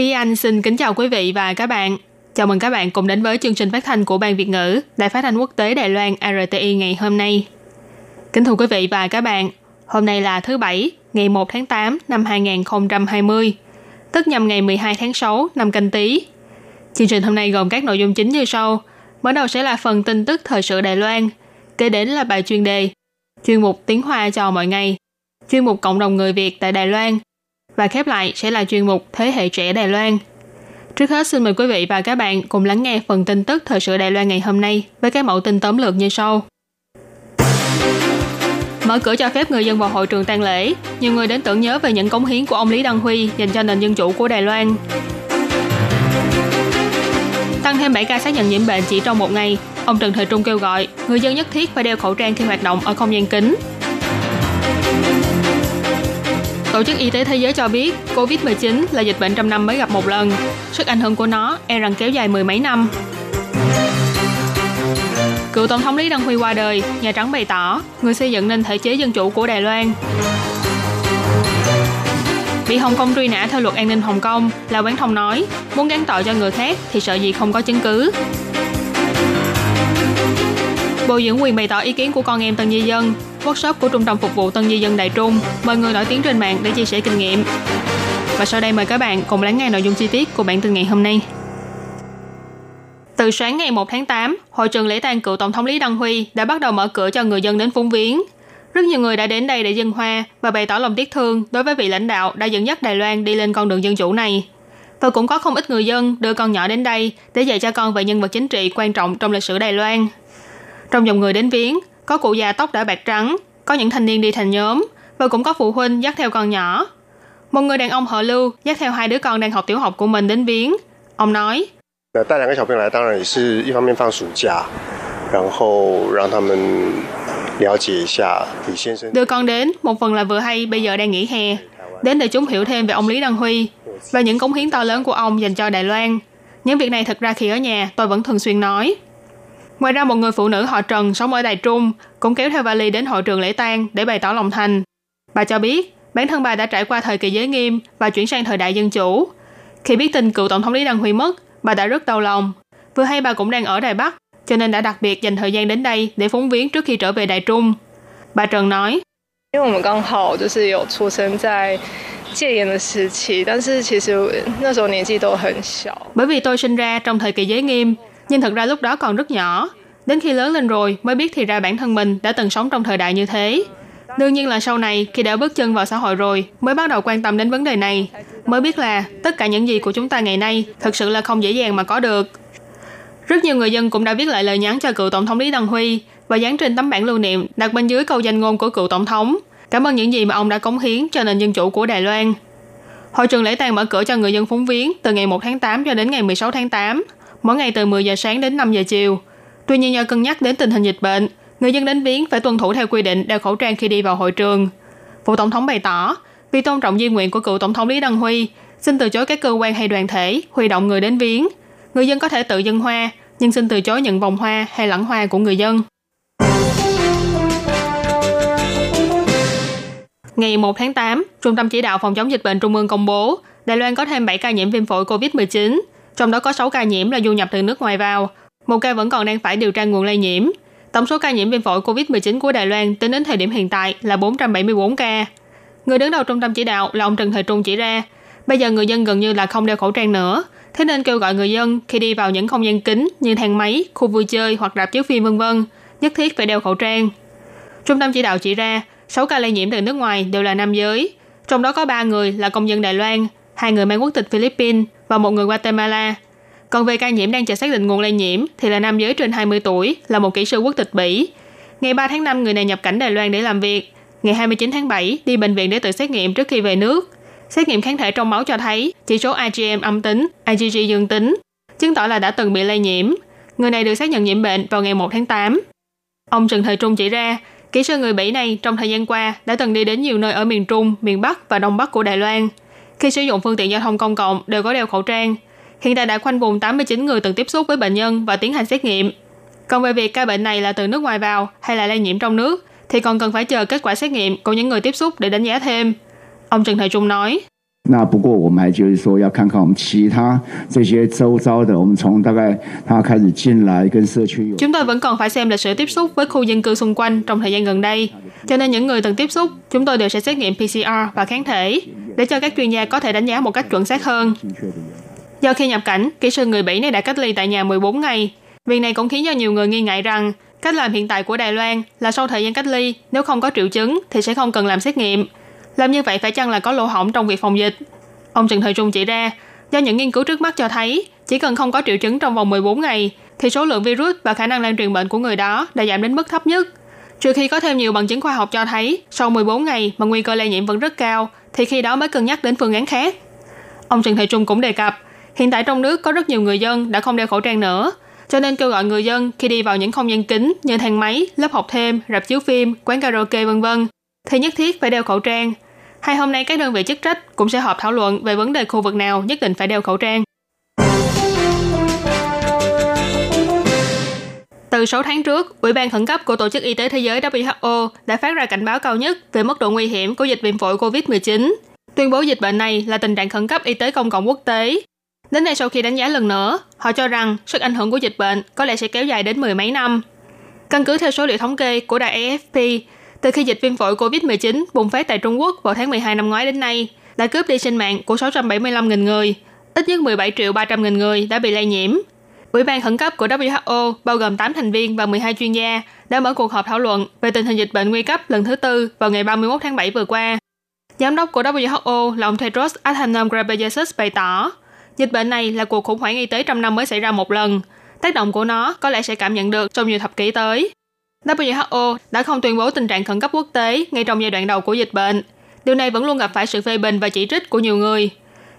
Thúy Anh xin kính chào quý vị và các bạn. Chào mừng các bạn cùng đến với chương trình phát thanh của Ban Việt ngữ Đài Phát thanh Quốc tế Đài Loan RTI ngày hôm nay. Kính thưa quý vị và các bạn, hôm nay là thứ Bảy, ngày 1 tháng 8 năm 2020, tức nhằm ngày 12 tháng 6 năm canh tí. Chương trình hôm nay gồm các nội dung chính như sau. Mở đầu sẽ là phần tin tức thời sự Đài Loan, kế đến là bài chuyên đề, chuyên mục tiếng Hoa cho mọi ngày, chuyên mục cộng đồng người Việt tại Đài Loan, và khép lại sẽ là chuyên mục Thế hệ trẻ Đài Loan. Trước hết xin mời quý vị và các bạn cùng lắng nghe phần tin tức thời sự Đài Loan ngày hôm nay với các mẫu tin tóm lược như sau. Mở cửa cho phép người dân vào hội trường tang lễ, nhiều người đến tưởng nhớ về những cống hiến của ông Lý Đăng Huy dành cho nền dân chủ của Đài Loan. Tăng thêm 7 ca xác nhận nhiễm bệnh chỉ trong một ngày, ông Trần Thời Trung kêu gọi người dân nhất thiết phải đeo khẩu trang khi hoạt động ở không gian kính. Tổ chức Y tế Thế giới cho biết COVID-19 là dịch bệnh trăm năm mới gặp một lần. Sức ảnh hưởng của nó e rằng kéo dài mười mấy năm. Cựu Tổng thống Lý Đăng Huy qua đời, Nhà Trắng bày tỏ người xây dựng nên thể chế dân chủ của Đài Loan. Bị Hồng Kông truy nã theo luật an ninh Hồng Kông, là Quán Thông nói, muốn gán tội cho người khác thì sợ gì không có chứng cứ. Bộ dưỡng quyền bày tỏ ý kiến của con em Tân Di Dân, workshop của Trung tâm Phục vụ Tân Di Dân Đại Trung, mời người nổi tiếng trên mạng để chia sẻ kinh nghiệm. Và sau đây mời các bạn cùng lắng nghe nội dung chi tiết của bản tin ngày hôm nay. Từ sáng ngày 1 tháng 8, hội trường lễ tang cựu Tổng thống Lý Đăng Huy đã bắt đầu mở cửa cho người dân đến phúng viếng. Rất nhiều người đã đến đây để dân hoa và bày tỏ lòng tiếc thương đối với vị lãnh đạo đã dẫn dắt Đài Loan đi lên con đường dân chủ này. Và cũng có không ít người dân đưa con nhỏ đến đây để dạy cho con về nhân vật chính trị quan trọng trong lịch sử Đài Loan. Trong dòng người đến viếng, có cụ già tóc đã bạc trắng, có những thanh niên đi thành nhóm và cũng có phụ huynh dắt theo con nhỏ. Một người đàn ông họ Lưu dắt theo hai đứa con đang học tiểu học của mình đến viếng. Ông nói, Đưa con đến, một phần là vừa hay bây giờ đang nghỉ hè, đến để chúng hiểu thêm về ông Lý Đăng Huy và những cống hiến to lớn của ông dành cho Đài Loan. Những việc này thật ra khi ở nhà tôi vẫn thường xuyên nói. Ngoài ra một người phụ nữ họ Trần sống ở Đài Trung cũng kéo theo vali đến hội trường lễ tang để bày tỏ lòng thành. Bà cho biết bản thân bà đã trải qua thời kỳ giới nghiêm và chuyển sang thời đại dân chủ. Khi biết tin cựu tổng thống Lý Đăng Huy mất, bà đã rất đau lòng. Vừa hay bà cũng đang ở Đài Bắc, cho nên đã đặc biệt dành thời gian đến đây để phúng viếng trước khi trở về Đài Trung. Bà Trần nói, 因为我们刚好就是有出生在戒严的时期，但是其实那时候年纪都很小。 bởi vì tôi sinh ra trong thời kỳ giới nghiêm, nhưng thật ra lúc đó còn rất nhỏ. Đến khi lớn lên rồi mới biết thì ra bản thân mình đã từng sống trong thời đại như thế. Đương nhiên là sau này khi đã bước chân vào xã hội rồi mới bắt đầu quan tâm đến vấn đề này, mới biết là tất cả những gì của chúng ta ngày nay thực sự là không dễ dàng mà có được. Rất nhiều người dân cũng đã viết lại lời nhắn cho cựu tổng thống Lý Đăng Huy và dán trên tấm bảng lưu niệm đặt bên dưới câu danh ngôn của cựu tổng thống. Cảm ơn những gì mà ông đã cống hiến cho nền dân chủ của Đài Loan. Hội trường lễ tang mở cửa cho người dân phóng viếng từ ngày 1 tháng 8 cho đến ngày 16 tháng 8, mỗi ngày từ 10 giờ sáng đến 5 giờ chiều. Tuy nhiên do cân nhắc đến tình hình dịch bệnh, người dân đến viếng phải tuân thủ theo quy định đeo khẩu trang khi đi vào hội trường. Phụ tổng thống bày tỏ, vì tôn trọng di nguyện của cựu tổng thống Lý Đăng Huy, xin từ chối các cơ quan hay đoàn thể huy động người đến viếng. Người dân có thể tự dân hoa, nhưng xin từ chối nhận vòng hoa hay lẵng hoa của người dân. Ngày 1 tháng 8, Trung tâm Chỉ đạo Phòng chống dịch bệnh Trung ương công bố Đài Loan có thêm 7 ca nhiễm viêm phổi COVID-19, trong đó có 6 ca nhiễm là du nhập từ nước ngoài vào, một ca vẫn còn đang phải điều tra nguồn lây nhiễm. Tổng số ca nhiễm viêm phổi COVID-19 của Đài Loan tính đến thời điểm hiện tại là 474 ca. Người đứng đầu trung tâm chỉ đạo là ông Trần Thời Trung chỉ ra, bây giờ người dân gần như là không đeo khẩu trang nữa, thế nên kêu gọi người dân khi đi vào những không gian kín như thang máy, khu vui chơi hoặc rạp chiếu phim vân vân nhất thiết phải đeo khẩu trang. Trung tâm chỉ đạo chỉ ra, 6 ca lây nhiễm từ nước ngoài đều là nam giới, trong đó có 3 người là công dân Đài Loan, hai người mang quốc tịch Philippines và một người Guatemala. Còn về ca nhiễm đang chờ xác định nguồn lây nhiễm thì là nam giới trên 20 tuổi, là một kỹ sư quốc tịch Bỉ. Ngày 3 tháng 5 người này nhập cảnh Đài Loan để làm việc. Ngày 29 tháng 7 đi bệnh viện để tự xét nghiệm trước khi về nước. Xét nghiệm kháng thể trong máu cho thấy chỉ số IgM âm tính, IgG dương tính, chứng tỏ là đã từng bị lây nhiễm. Người này được xác nhận nhiễm bệnh vào ngày 1 tháng 8. Ông Trần Thời Trung chỉ ra, kỹ sư người Bỉ này trong thời gian qua đã từng đi đến nhiều nơi ở miền Trung, miền Bắc và Đông Bắc của Đài Loan Khi sử dụng phương tiện giao thông công cộng đều có đeo khẩu trang. Hiện tại đã khoanh vùng 89 người từng tiếp xúc với bệnh nhân và tiến hành xét nghiệm. Còn về việc ca bệnh này là từ nước ngoài vào hay là lây nhiễm trong nước thì còn cần phải chờ kết quả xét nghiệm của những người tiếp xúc để đánh giá thêm. Ông Trần Thời Trung nói. 那不过我们还就是说要看看我们其他这些周遭的，我们从大概他开始进来跟社区有。 Chúng tôi vẫn còn phải xem lịch sử tiếp xúc với khu dân cư xung quanh trong thời gian gần đây. Cho nên những người từng tiếp xúc, chúng tôi đều sẽ xét nghiệm PCR và kháng thể để cho các chuyên gia có thể đánh giá một cách chuẩn xác hơn. Do khi nhập cảnh, kỹ sư người Bỉ này đã cách ly tại nhà 14 ngày. Việc này cũng khiến cho nhiều người nghi ngại rằng cách làm hiện tại của Đài Loan là sau thời gian cách ly, nếu không có triệu chứng thì sẽ không cần làm xét nghiệm. Làm như vậy phải chăng là có lỗ hổng trong việc phòng dịch? Ông Trần Thời Trung chỉ ra, do những nghiên cứu trước mắt cho thấy, chỉ cần không có triệu chứng trong vòng 14 ngày, thì số lượng virus và khả năng lan truyền bệnh của người đó đã giảm đến mức thấp nhất. Trừ khi có thêm nhiều bằng chứng khoa học cho thấy, sau 14 ngày mà nguy cơ lây nhiễm vẫn rất cao, thì khi đó mới cân nhắc đến phương án khác. Ông Trần Thị Trung cũng đề cập, hiện tại trong nước có rất nhiều người dân đã không đeo khẩu trang nữa, cho nên kêu gọi người dân khi đi vào những không gian kính như thang máy, lớp học thêm, rạp chiếu phim, quán karaoke vân vân thì nhất thiết phải đeo khẩu trang. Hay hôm nay các đơn vị chức trách cũng sẽ họp thảo luận về vấn đề khu vực nào nhất định phải đeo khẩu trang. Từ 6 tháng trước, Ủy ban khẩn cấp của Tổ chức Y tế Thế giới WHO đã phát ra cảnh báo cao nhất về mức độ nguy hiểm của dịch viêm phổi COVID-19, tuyên bố dịch bệnh này là tình trạng khẩn cấp y tế công cộng quốc tế. Đến nay sau khi đánh giá lần nữa, họ cho rằng sức ảnh hưởng của dịch bệnh có lẽ sẽ kéo dài đến mười mấy năm. Căn cứ theo số liệu thống kê của đài AFP, từ khi dịch viêm phổi COVID-19 bùng phát tại Trung Quốc vào tháng 12 năm ngoái đến nay, đã cướp đi sinh mạng của 675.000 người, ít nhất 17 triệu 300.000 người đã bị lây nhiễm. Ủy ban khẩn cấp của WHO bao gồm 8 thành viên và 12 chuyên gia đã mở cuộc họp thảo luận về tình hình dịch bệnh nguy cấp lần thứ tư vào ngày 31 tháng 7 vừa qua. Giám đốc của WHO là ông Tedros Adhanom Ghebreyesus bày tỏ, dịch bệnh này là cuộc khủng hoảng y tế trăm năm mới xảy ra một lần. Tác động của nó có lẽ sẽ cảm nhận được trong nhiều thập kỷ tới. WHO đã không tuyên bố tình trạng khẩn cấp quốc tế ngay trong giai đoạn đầu của dịch bệnh. Điều này vẫn luôn gặp phải sự phê bình và chỉ trích của nhiều người.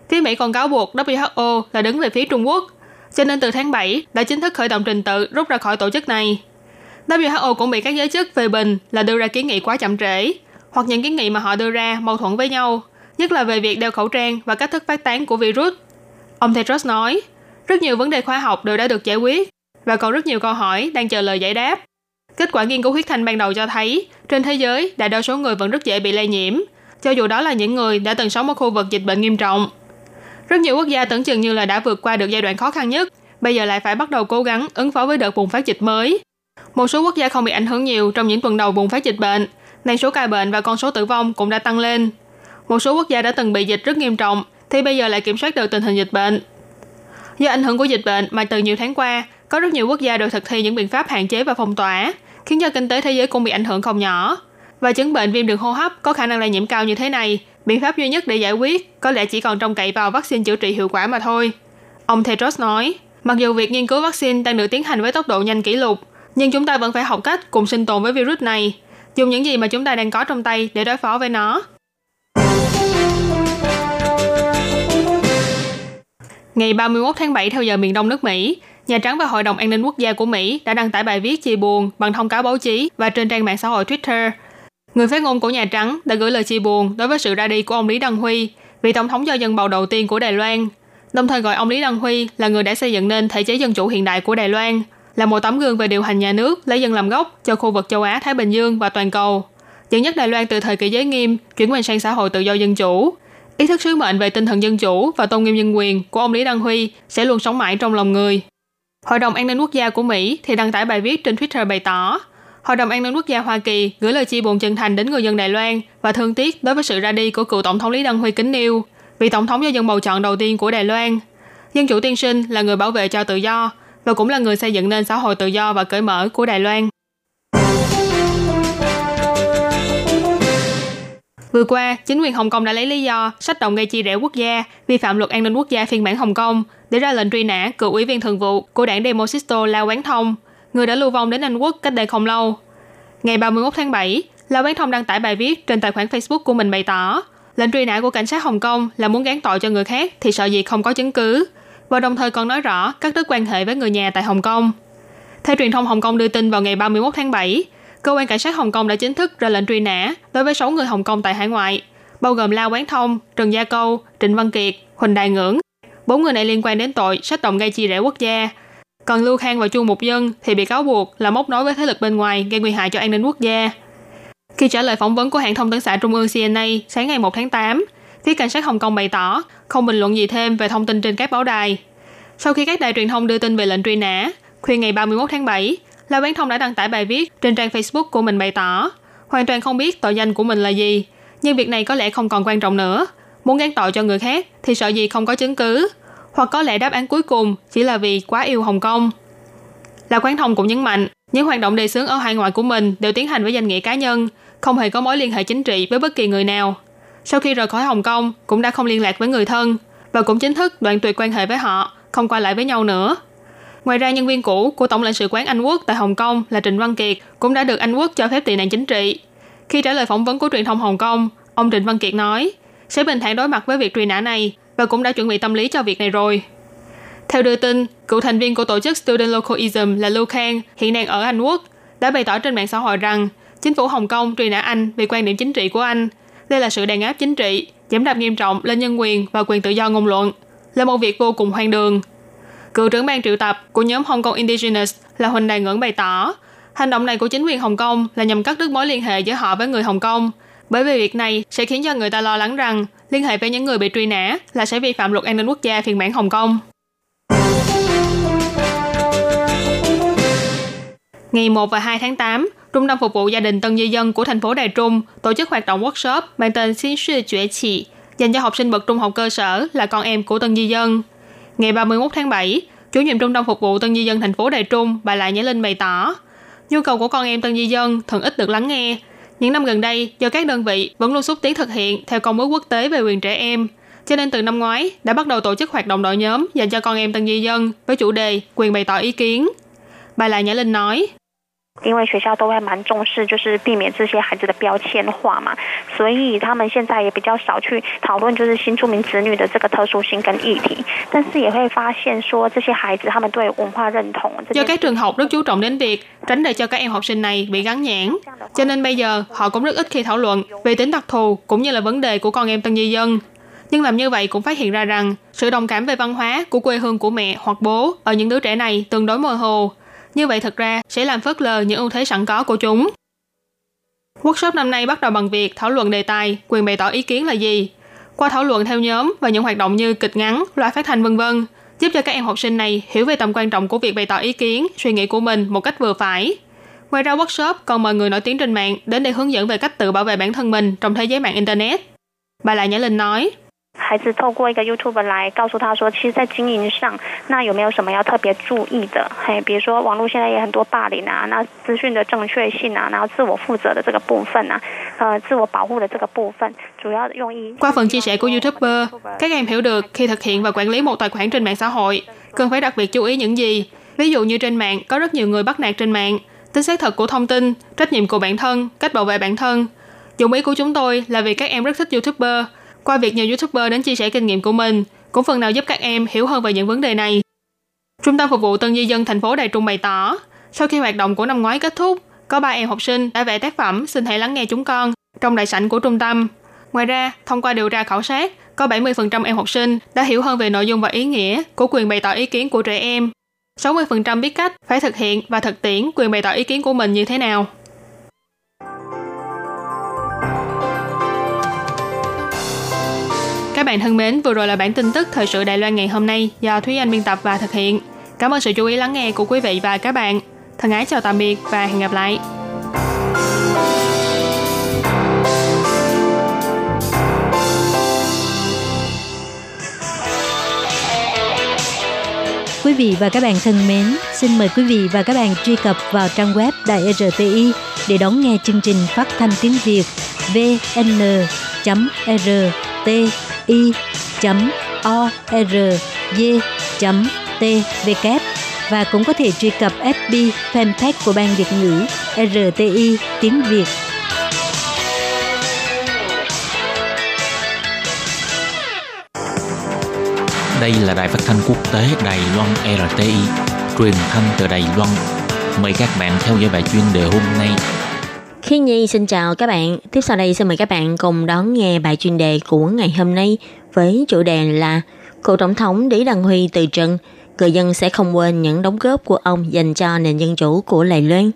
Phía Mỹ còn cáo buộc WHO là đứng về phía Trung Quốc, cho nên từ tháng 7 đã chính thức khởi động trình tự rút ra khỏi tổ chức này. WHO cũng bị các giới chức phê bình là đưa ra kiến nghị quá chậm trễ, hoặc những kiến nghị mà họ đưa ra mâu thuẫn với nhau, nhất là về việc đeo khẩu trang và cách thức phát tán của virus. Ông Tedros nói, rất nhiều vấn đề khoa học đều đã được giải quyết và còn rất nhiều câu hỏi đang chờ lời giải đáp. Kết quả nghiên cứu huyết thanh ban đầu cho thấy, trên thế giới, đại đa số người vẫn rất dễ bị lây nhiễm, cho dù đó là những người đã từng sống ở khu vực dịch bệnh nghiêm trọng. Rất nhiều quốc gia tưởng chừng như là đã vượt qua được giai đoạn khó khăn nhất, bây giờ lại phải bắt đầu cố gắng ứng phó với đợt bùng phát dịch mới. Một số quốc gia không bị ảnh hưởng nhiều trong những tuần đầu bùng phát dịch bệnh, nay số ca bệnh và con số tử vong cũng đã tăng lên. Một số quốc gia đã từng bị dịch rất nghiêm trọng, thì bây giờ lại kiểm soát được tình hình dịch bệnh. Do ảnh hưởng của dịch bệnh mà từ nhiều tháng qua, có rất nhiều quốc gia đều thực thi những biện pháp hạn chế và phong tỏa, khiến cho kinh tế thế giới cũng bị ảnh hưởng không nhỏ. Và chứng bệnh viêm đường hô hấp có khả năng lây nhiễm cao như thế này, biện pháp duy nhất để giải quyết có lẽ chỉ còn trông cậy vào vaccine chữa trị hiệu quả mà thôi. Ông Tedros nói, mặc dù việc nghiên cứu vaccine đang được tiến hành với tốc độ nhanh kỷ lục, nhưng chúng ta vẫn phải học cách cùng sinh tồn với virus này, dùng những gì mà chúng ta đang có trong tay để đối phó với nó. Ngày 31 tháng 7 theo giờ miền Đông nước Mỹ, Nhà Trắng và Hội đồng An ninh Quốc gia của Mỹ đã đăng tải bài viết chia buồn bằng thông cáo báo chí và trên trang mạng xã hội Twitter. Người phát ngôn của Nhà Trắng đã gửi lời chia buồn đối với sự ra đi của ông Lý Đăng Huy, vị tổng thống do dân bầu đầu tiên của Đài Loan, đồng thời gọi ông Lý Đăng Huy là người đã xây dựng nên thể chế dân chủ hiện đại của Đài Loan, là một tấm gương về điều hành nhà nước lấy dân làm gốc cho khu vực châu Á, Thái Bình Dương và toàn cầu. Dẫn dắt Đài Loan từ thời kỳ giới nghiêm chuyển mình sang xã hội tự do dân chủ, ý thức sứ mệnh về tinh thần dân chủ và tôn nghiêm nhân quyền của ông Lý Đăng Huy sẽ luôn sống mãi trong lòng người. Hội đồng An ninh Quốc gia của Mỹ thì đăng tải bài viết trên Twitter bày tỏ, Hội đồng An ninh Quốc gia Hoa Kỳ gửi lời chia buồn chân thành đến người dân Đài Loan và thương tiếc đối với sự ra đi của cựu tổng thống Lý Đăng Huy kính Niêu, vị tổng thống do dân bầu chọn đầu tiên của Đài Loan. Dân chủ tiên sinh là người bảo vệ cho tự do và cũng là người xây dựng nên xã hội tự do và cởi mở của Đài Loan. Vừa qua, chính quyền Hồng Kông đã lấy lý do sách động gây chia rẽ quốc gia, vi phạm luật an ninh quốc gia phiên bản Hồng Kông để ra lệnh truy nã cựu ủy viên thường vụ của đảng Demosisto La Quán Thông, người đã lưu vong đến Anh Quốc cách đây không lâu. Ngày 31 tháng 7, La Quán Thông đăng tải bài viết trên tài khoản Facebook của mình bày tỏ, lệnh truy nã của cảnh sát Hồng Kông là muốn gán tội cho người khác thì sợ gì không có chứng cứ, và đồng thời còn nói rõ các đứt quan hệ với người nhà tại Hồng Kông. Theo truyền thông Hồng Kông đưa tin vào ngày 31 tháng 7, cơ quan cảnh sát Hồng Kông đã chính thức ra lệnh truy nã đối với 6 người Hồng Kông tại hải ngoại, bao gồm La Quán Thông, Trần Gia Câu, Trịnh Văn Kiệt, Huỳnh Đại Ngưỡng. Bốn người này liên quan đến tội sách động gây chia rẽ quốc gia. Còn Lưu Khang và Chu Mục Dân thì bị cáo buộc là móc nối với thế lực bên ngoài gây nguy hại cho an ninh quốc gia. Khi trả lời phỏng vấn của hãng thông tấn xã Trung ương CNA sáng ngày 1 tháng 8, phía cảnh sát Hồng Kông bày tỏ không bình luận gì thêm về thông tin trên các báo đài. Sau khi các đài truyền thông đưa tin về lệnh truy nã, khuya ngày 31 tháng 7, La Quán Thông đã đăng tải bài viết trên trang Facebook của mình bày tỏ hoàn toàn không biết tội danh của mình là gì, nhưng việc này có lẽ không còn quan trọng nữa. Muốn gán tội cho người khác thì sợ gì không có chứng cứ, hoặc có lẽ đáp án cuối cùng chỉ là vì quá yêu Hồng Kông. Là Quán Thông cũng nhấn mạnh, những hoạt động đề xướng ở hải ngoại của mình đều tiến hành với danh nghĩa cá nhân, không hề có mối liên hệ chính trị với bất kỳ người nào. Sau khi rời khỏi Hồng Kông, cũng đã không liên lạc với người thân và cũng chính thức đoạn tuyệt quan hệ với họ, không qua lại với nhau nữa. Ngoài ra, nhân viên cũ của Tổng lãnh sự quán Anh Quốc tại Hồng Kông là Trịnh Văn Kiệt cũng đã được Anh Quốc cho phép tị nạn chính trị. Khi trả lời phỏng vấn của truyền thông Hồng Kông, ông Trịnh Văn Kiệt nói sẽ bình thản đối mặt với việc truy nã này và cũng đã chuẩn bị tâm lý cho việc này rồi. Theo đưa tin, cựu thành viên của tổ chức Student Localism là Lưu Khang, hiện đang ở Anh Quốc, đã bày tỏ trên mạng xã hội rằng chính phủ Hồng Kông truy nã Anh vì quan điểm chính trị của Anh. Đây là sự đàn áp chính trị, giảm đạp nghiêm trọng lên nhân quyền và quyền tự do ngôn luận, là một việc vô cùng hoang đường. Cựu trưởng ban triệu tập của nhóm Hong Kong Indigenous là Huỳnh Đài Ngưỡng bày tỏ, hành động này của chính quyền Hồng Kông là nhằm cắt đứt mối liên hệ giữa họ với người Hồng Kông, bởi vì việc này sẽ khiến cho người ta lo lắng rằng liên hệ với những người bị truy nã là sẽ vi phạm luật an ninh quốc gia phiên bản Hồng Kông. Ngày 1 và 2 tháng 8, Trung tâm phục vụ gia đình Tân Di Dân của thành phố Đài Trung tổ chức hoạt động workshop mang tên Xin sư Chuyển Chỉ dành cho học sinh bậc trung học cơ sở là con em của Tân Di Dân. Ngày 31 tháng 7, chủ nhiệm trung tâm phục vụ Tân Di Dân thành phố Đài Trung bà Lại Nhã Linh bày tỏ, nhu cầu của con em Tân Di Dân thường ít được lắng nghe. Những năm gần đây, do các đơn vị vẫn luôn xúc tiến thực hiện theo công ước quốc tế về quyền trẻ em, cho nên từ năm ngoái đã bắt đầu tổ chức hoạt động đội nhóm dành cho con em Tân Di Dân với chủ đề quyền bày tỏ ý kiến. Bà Lại Nhã Linh nói, 因为学校都会蛮重视，就是避免这些孩子的标签化嘛，所以他们现在也比较少去讨论就是新住民子女的这个特殊性跟议题，但是也会发现说这些孩子他们对文化认同。 Do các trường học rất chú trọng đến việc tránh để cho các em học sinh này bị gắn nhãn, cho nên bây giờ họ cũng rất ít khi thảo luận về tính đặc thù cũng như là vấn đề của con em tân di dân. Nhưng làm như vậy cũng phát hiện ra rằng sự đồng cảm về văn hóa của quê hương của mẹ hoặc bố ở những đứa trẻ này tương đối mơ hồ. như vậy thật ra sẽ làm phớt lờ những ưu thế sẵn có của chúng. Workshop năm nay bắt đầu bằng việc thảo luận đề tài quyền bày tỏ ý kiến là gì. Qua thảo luận theo nhóm và những hoạt động như kịch ngắn, loa phát thanh vân vân, giúp cho các em học sinh này hiểu về tầm quan trọng của việc bày tỏ ý kiến, suy nghĩ của mình một cách vừa phải. Ngoài ra workshop còn mời người nổi tiếng trên mạng đến để hướng dẫn về cách tự bảo vệ bản thân mình trong thế giới mạng internet. Bà Lại Nhã Linh nói, 孩子透过一个 YouTube 来告诉他说，其实，在经营上，那有没有什么要特别注意的？嘿，比如说网络现在也很多霸凌啊，那资讯的正确性啊，然后自我负责的这个部分啊，呃，自我保护的这个部分，主要用意。 Qua phần chia sẻ của YouTuber, các em hiểu được khi thực hiện và quản lý một tài khoản trên mạng xã hội, cần phải đặc biệt chú ý những gì. Ví dụ như trên mạng có rất nhiều người bắt nạt trên mạng, tính xác thực của thông tin, trách nhiệm của bản thân, cách bảo vệ bản thân. Dụng ý của chúng tôi là vì các em rất thích YouTuber. qua việc nhiều YouTuber đến chia sẻ kinh nghiệm của mình, cũng phần nào giúp các em hiểu hơn về những vấn đề này. Trung tâm phục vụ Tân Di Dân thành phố Đài Trung bày tỏ, sau khi hoạt động của năm ngoái kết thúc, có ba em học sinh đã vẽ tác phẩm xin hãy lắng nghe chúng con trong đại sảnh của trung tâm. Ngoài ra, thông qua điều tra khảo sát, có 70% em học sinh đã hiểu hơn về nội dung và ý nghĩa của quyền bày tỏ ý kiến của trẻ em. 60% biết cách phải thực hiện và thực tiễn quyền bày tỏ ý kiến của mình như thế nào. Các bạn thân mến, vừa rồi là bản tin tức thời sự Đài Loan ngày hôm nay do Thúy Anh biên tập và thực hiện. Cảm ơn sự chú ý lắng nghe của quý vị và các bạn. Thân ái chào tạm biệt và hẹn gặp lại. Quý vị và các bạn thân mến, xin mời quý vị và các bạn truy cập vào trang web Đài RTI để đón nghe chương trình phát thanh tiếng Việt i. o r y. t org.tvk và cũng có thể truy cập FB fanpage của Ban Việt ngữ RTI tiếng Việt. Đây là đài phát thanh quốc tế Đài Loan RTI, truyền thanh từ Đài Loan. Mời các bạn theo dõi bài chuyên đề hôm nay khi Nhi xin chào các bạn. Tiếp sau đây xin mời các bạn cùng đón nghe bài chuyên đề của ngày hôm nay với chủ đề là Cựu Tổng thống Lý Đăng Huy từ trần, người dân sẽ không quên những đóng góp của ông dành cho nền dân chủ của Lài Loan.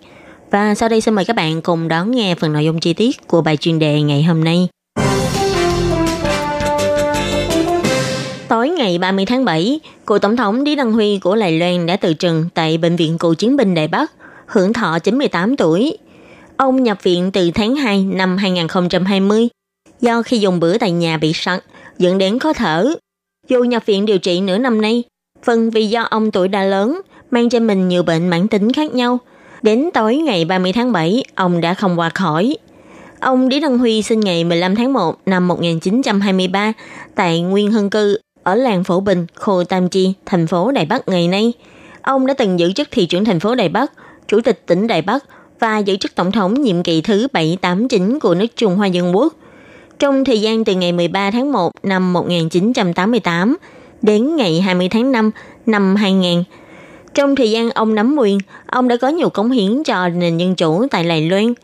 Và sau đây xin mời các bạn cùng đón nghe phần nội dung chi tiết của bài chuyên đề ngày hôm nay. Tối ngày 30 tháng 7, cựu tổng thống Lý Đăng Huy của Lài Loan đã từ trần tại Bệnh viện Cựu chiến binh Đài Bắc, hưởng thọ 98 tuổi. Ông nhập viện từ tháng 2 năm 2020 do khi dùng bữa tại nhà bị sặc, dẫn đến khó thở. Dù nhập viện điều trị nửa năm nay, phần vì do ông tuổi đã lớn, mang trên mình nhiều bệnh mãn tính khác nhau. Đến tối ngày 30 tháng 7, ông đã không qua khỏi. Ông Lý Đăng Huy sinh ngày 15 tháng 1 năm 1923 tại Nguyên Hưng Cư ở làng Phổ Bình, khu Tam Chi, thành phố Đài Bắc ngày nay. Ông đã từng giữ chức thị trưởng thành phố Đài Bắc, chủ tịch tỉnh Đài Bắc và giữ chức tổng thống nhiệm kỳ thứ 789 của nước Trung Hoa Dân Quốc. Trong thời gian từ ngày 13 tháng 1 năm 1988 đến ngày 20 tháng 5 năm 2000, trong thời gian ông nắm quyền, ông đã có nhiều cống hiến cho nền dân chủ tại Đài Loan.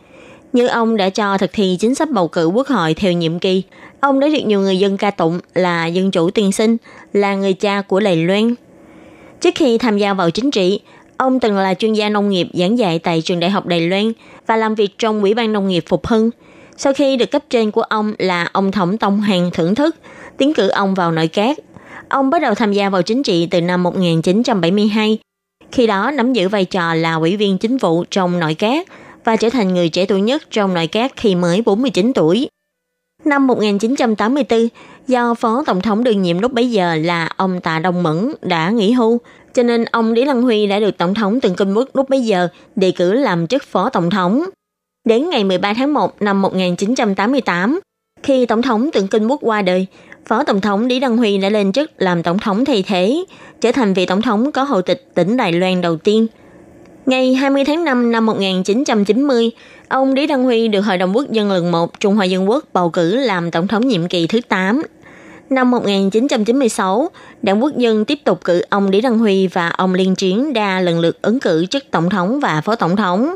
Như ông đã cho thực thi chính sách bầu cử quốc hội theo nhiệm kỳ, ông đã được nhiều người dân ca tụng là dân chủ tiên sinh, là người cha của Đài Loan. Trước khi tham gia vào chính trị, ông từng là chuyên gia nông nghiệp giảng dạy tại trường đại học Đài Loan và làm việc trong Ủy ban Nông nghiệp Phục Hưng. Sau khi được cấp trên của ông là ông Thống Tông Hàng thưởng thức, tiến cử ông vào nội các. Ông bắt đầu tham gia vào chính trị từ năm 1972 khi đó nắm giữ vai trò là ủy viên chính vụ trong nội các và trở thành người trẻ tuổi nhất trong nội các khi mới 49 tuổi. Năm 1984, do Phó Tổng thống đương nhiệm lúc bấy giờ là ông Tạ Đông Mẫn đã nghỉ hưu, cho nên ông Lý Lăng Huy đã được Tổng thống Từng Kinh Quốc lúc bấy giờ đề cử làm chức Phó Tổng thống. Đến ngày 13 tháng 1 năm 1988, khi Tổng thống Từng Kinh Quốc qua đời, Phó Tổng thống Lý Đăng Huy đã lên chức làm Tổng thống thay thế, trở thành vị Tổng thống có hậu tịch tỉnh Đài Loan đầu tiên. Ngày 20 tháng 5 năm 1990, ông Lý Đăng Huy được Hội đồng Quốc dân lần 1 Trung Hoa Dân Quốc bầu cử làm Tổng thống nhiệm kỳ thứ 8. Năm 1996, Đảng Quốc dân tiếp tục cử ông Lý Đăng Huy và ông Liên Chiến đa lần lượt ứng cử chức Tổng thống và Phó Tổng thống.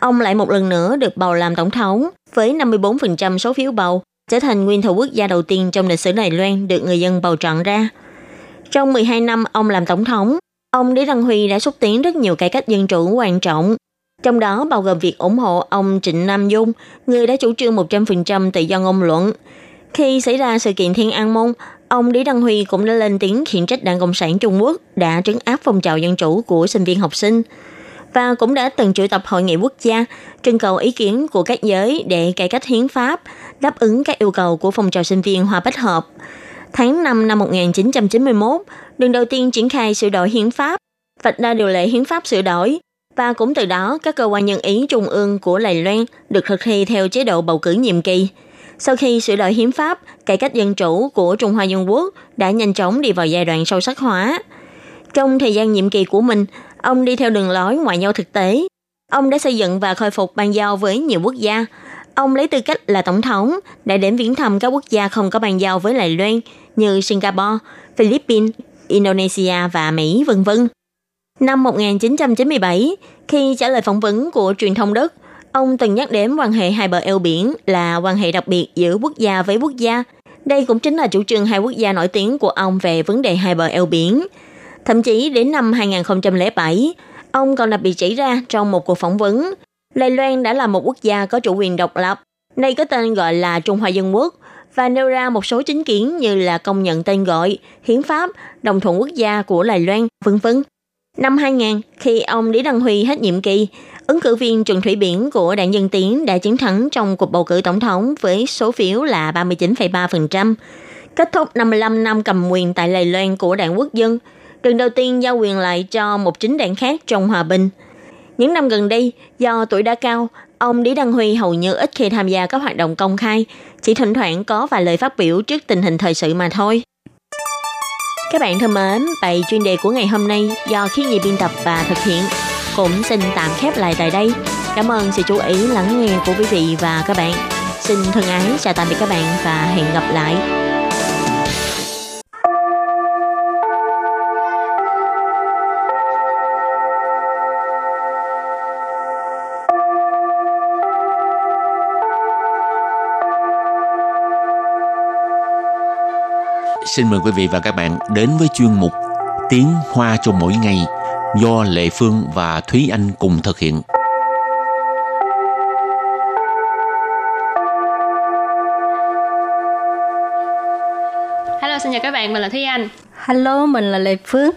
Ông lại một lần nữa được bầu làm Tổng thống với 54% số phiếu bầu trở thành nguyên thủ quốc gia đầu tiên trong lịch sử Đài Loan được người dân bầu chọn ra. Trong 12 năm ông làm tổng thống, ông Lý Đăng Huy đã xúc tiến rất nhiều cải cách dân chủ quan trọng. Trong đó bao gồm việc ủng hộ ông Trịnh Nam Dung, người đã chủ trương 100% tự do ngôn luận. Khi xảy ra sự kiện Thiên An Môn, ông Lý Đăng Huy cũng đã lên tiếng khiển trách Đảng Cộng sản Trung Quốc đã trấn áp phong trào dân chủ của sinh viên học sinh và cũng đã từng triệu tập hội nghị quốc gia trưng cầu ý kiến của các giới để cải cách hiến pháp, đáp ứng các yêu cầu của phong trào sinh viên hòa Bách Hợp. Tháng 5 năm 1991, lần đầu tiên triển khai sửa đổi hiến pháp, vạch ra điều lệ hiến pháp sửa đổi, và cũng từ đó các cơ quan nhân ý trung ương của Lài Loan được thực thi theo chế độ bầu cử nhiệm kỳ. Sau khi sửa đổi hiến pháp, cải cách dân chủ của Trung Hoa Dân Quốc đã nhanh chóng đi vào giai đoạn sâu sắc hóa. Trong thời gian nhiệm kỳ của mình, ông đi theo đường lối ngoại giao thực tế. Ông đã xây dựng và khôi phục ban giao với nhiều quốc gia, Ông lấy tư cách là tổng thống đã đến viếng thăm các quốc gia không có bàn giao với Đài Loan như Singapore, Philippines, Indonesia và Mỹ, vân vân. Năm 1997, khi trả lời phỏng vấn của truyền thông Đức, ông từng nhắc đến quan hệ hai bờ eo biển là quan hệ đặc biệt giữa quốc gia với quốc gia. Đây cũng chính là chủ trương hai quốc gia nổi tiếng của ông về vấn đề hai bờ eo biển. Thậm chí đến năm 2007, ông còn đặc biệt chỉ ra trong một cuộc phỏng vấn Đài Loan đã là một quốc gia có chủ quyền độc lập, nay có tên gọi là Trung Hoa Dân Quốc, và nêu ra một số chính kiến như là công nhận tên gọi, hiến pháp, đồng thuận quốc gia của Đài Loan, vân vân. Năm 2000, khi ông Lý Đăng Huy hết nhiệm kỳ, ứng cử viên Trần Thủy Biển của Đảng Dân Tiến đã chiến thắng trong cuộc bầu cử tổng thống với số phiếu là 39,3%, kết thúc 55 năm cầm quyền tại lầy Loan của Đảng Quốc dân, lần đầu tiên giao quyền lại cho một chính đảng khác trong hòa bình – những năm gần đây, do tuổi đã cao, ông Lý Đăng Huy hầu như ít khi tham gia các hoạt động công khai, chỉ thỉnh thoảng có vài lời phát biểu trước tình hình thời sự mà thôi. Các bạn thân mến, bài chuyên đề của ngày hôm nay do khí nhị biên tập và thực hiện cũng xin tạm khép lại tại đây. Cảm ơn sự chú ý, lắng nghe của quý vị và các bạn. Xin thân ái chào tạm biệt các bạn và hẹn gặp lại. Xin mời quý vị và các bạn đến với chuyên mục Tiếng Hoa cho mỗi ngày do Lệ Phương và Thúy Anh cùng thực hiện. Hello, xin chào các bạn, mình là Thúy Anh. Hello, mình là Lệ Phương.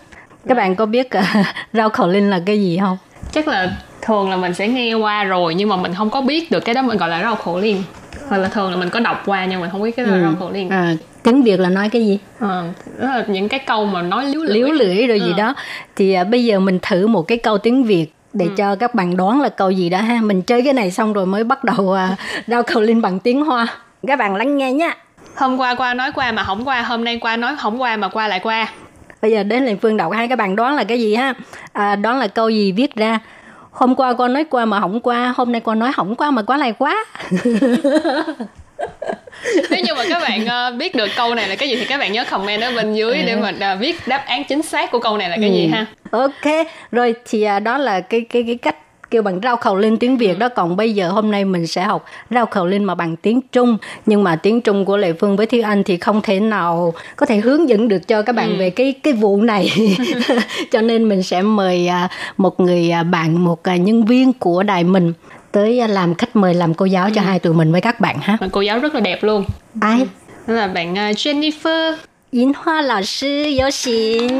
Các bạn có biết uh, rau khẩu linh là cái gì không? Chắc là thường là mình sẽ nghe qua rồi nhưng mà mình không có biết được cái đó mình gọi là rau khổ liên hoặc là thường là mình có đọc qua nhưng mà không biết cái đó ừ. khổ liên. À, tiếng việt là nói cái gì? À, đó là những cái câu mà nói liếu lưỡi. Liếu lưỡi rồi ừ. gì đó. Thì à, bây giờ mình thử một cái câu tiếng việt để ừ. cho các bạn đoán là câu gì đó ha. Mình chơi cái này xong rồi mới bắt đầu à, rau khẩu linh bằng tiếng hoa. Các bạn lắng nghe nhé hôm qua qua nói qua mà không qua hôm nay qua nói không qua mà qua lại qua. Bây giờ đến liền phương đọc hai các bạn đoán là cái gì ha? À, đoán là câu gì viết ra hôm qua con nói qua mà không qua hôm nay con nói không qua mà quá lại quá. Nếu như mà các bạn uh, biết được câu này là cái gì thì các bạn nhớ comment ở bên dưới để mà uh, viết đáp án chính xác của câu này là cái ừ. gì ha. Ok rồi thì uh, đó là cái cái cái cách kêu bằng rau khẩu linh tiếng Việt đó. Còn bây giờ hôm nay mình sẽ học rau khẩu linh mà bằng tiếng Trung. Nhưng mà tiếng Trung của Lệ Phương với Thi Anh thì không thể nào có thể hướng dẫn được cho các bạn ừ. về cái cái vụ này. Cho nên mình sẽ mời à, một người à, bạn một à, nhân viên của đài mình tới làm khách mời làm cô giáo cho ừ. hai tụi mình với các bạn ha. Cô giáo rất là đẹp luôn. Ai? Đó là bạn Jennifer. Yến Hoa lão sư 有请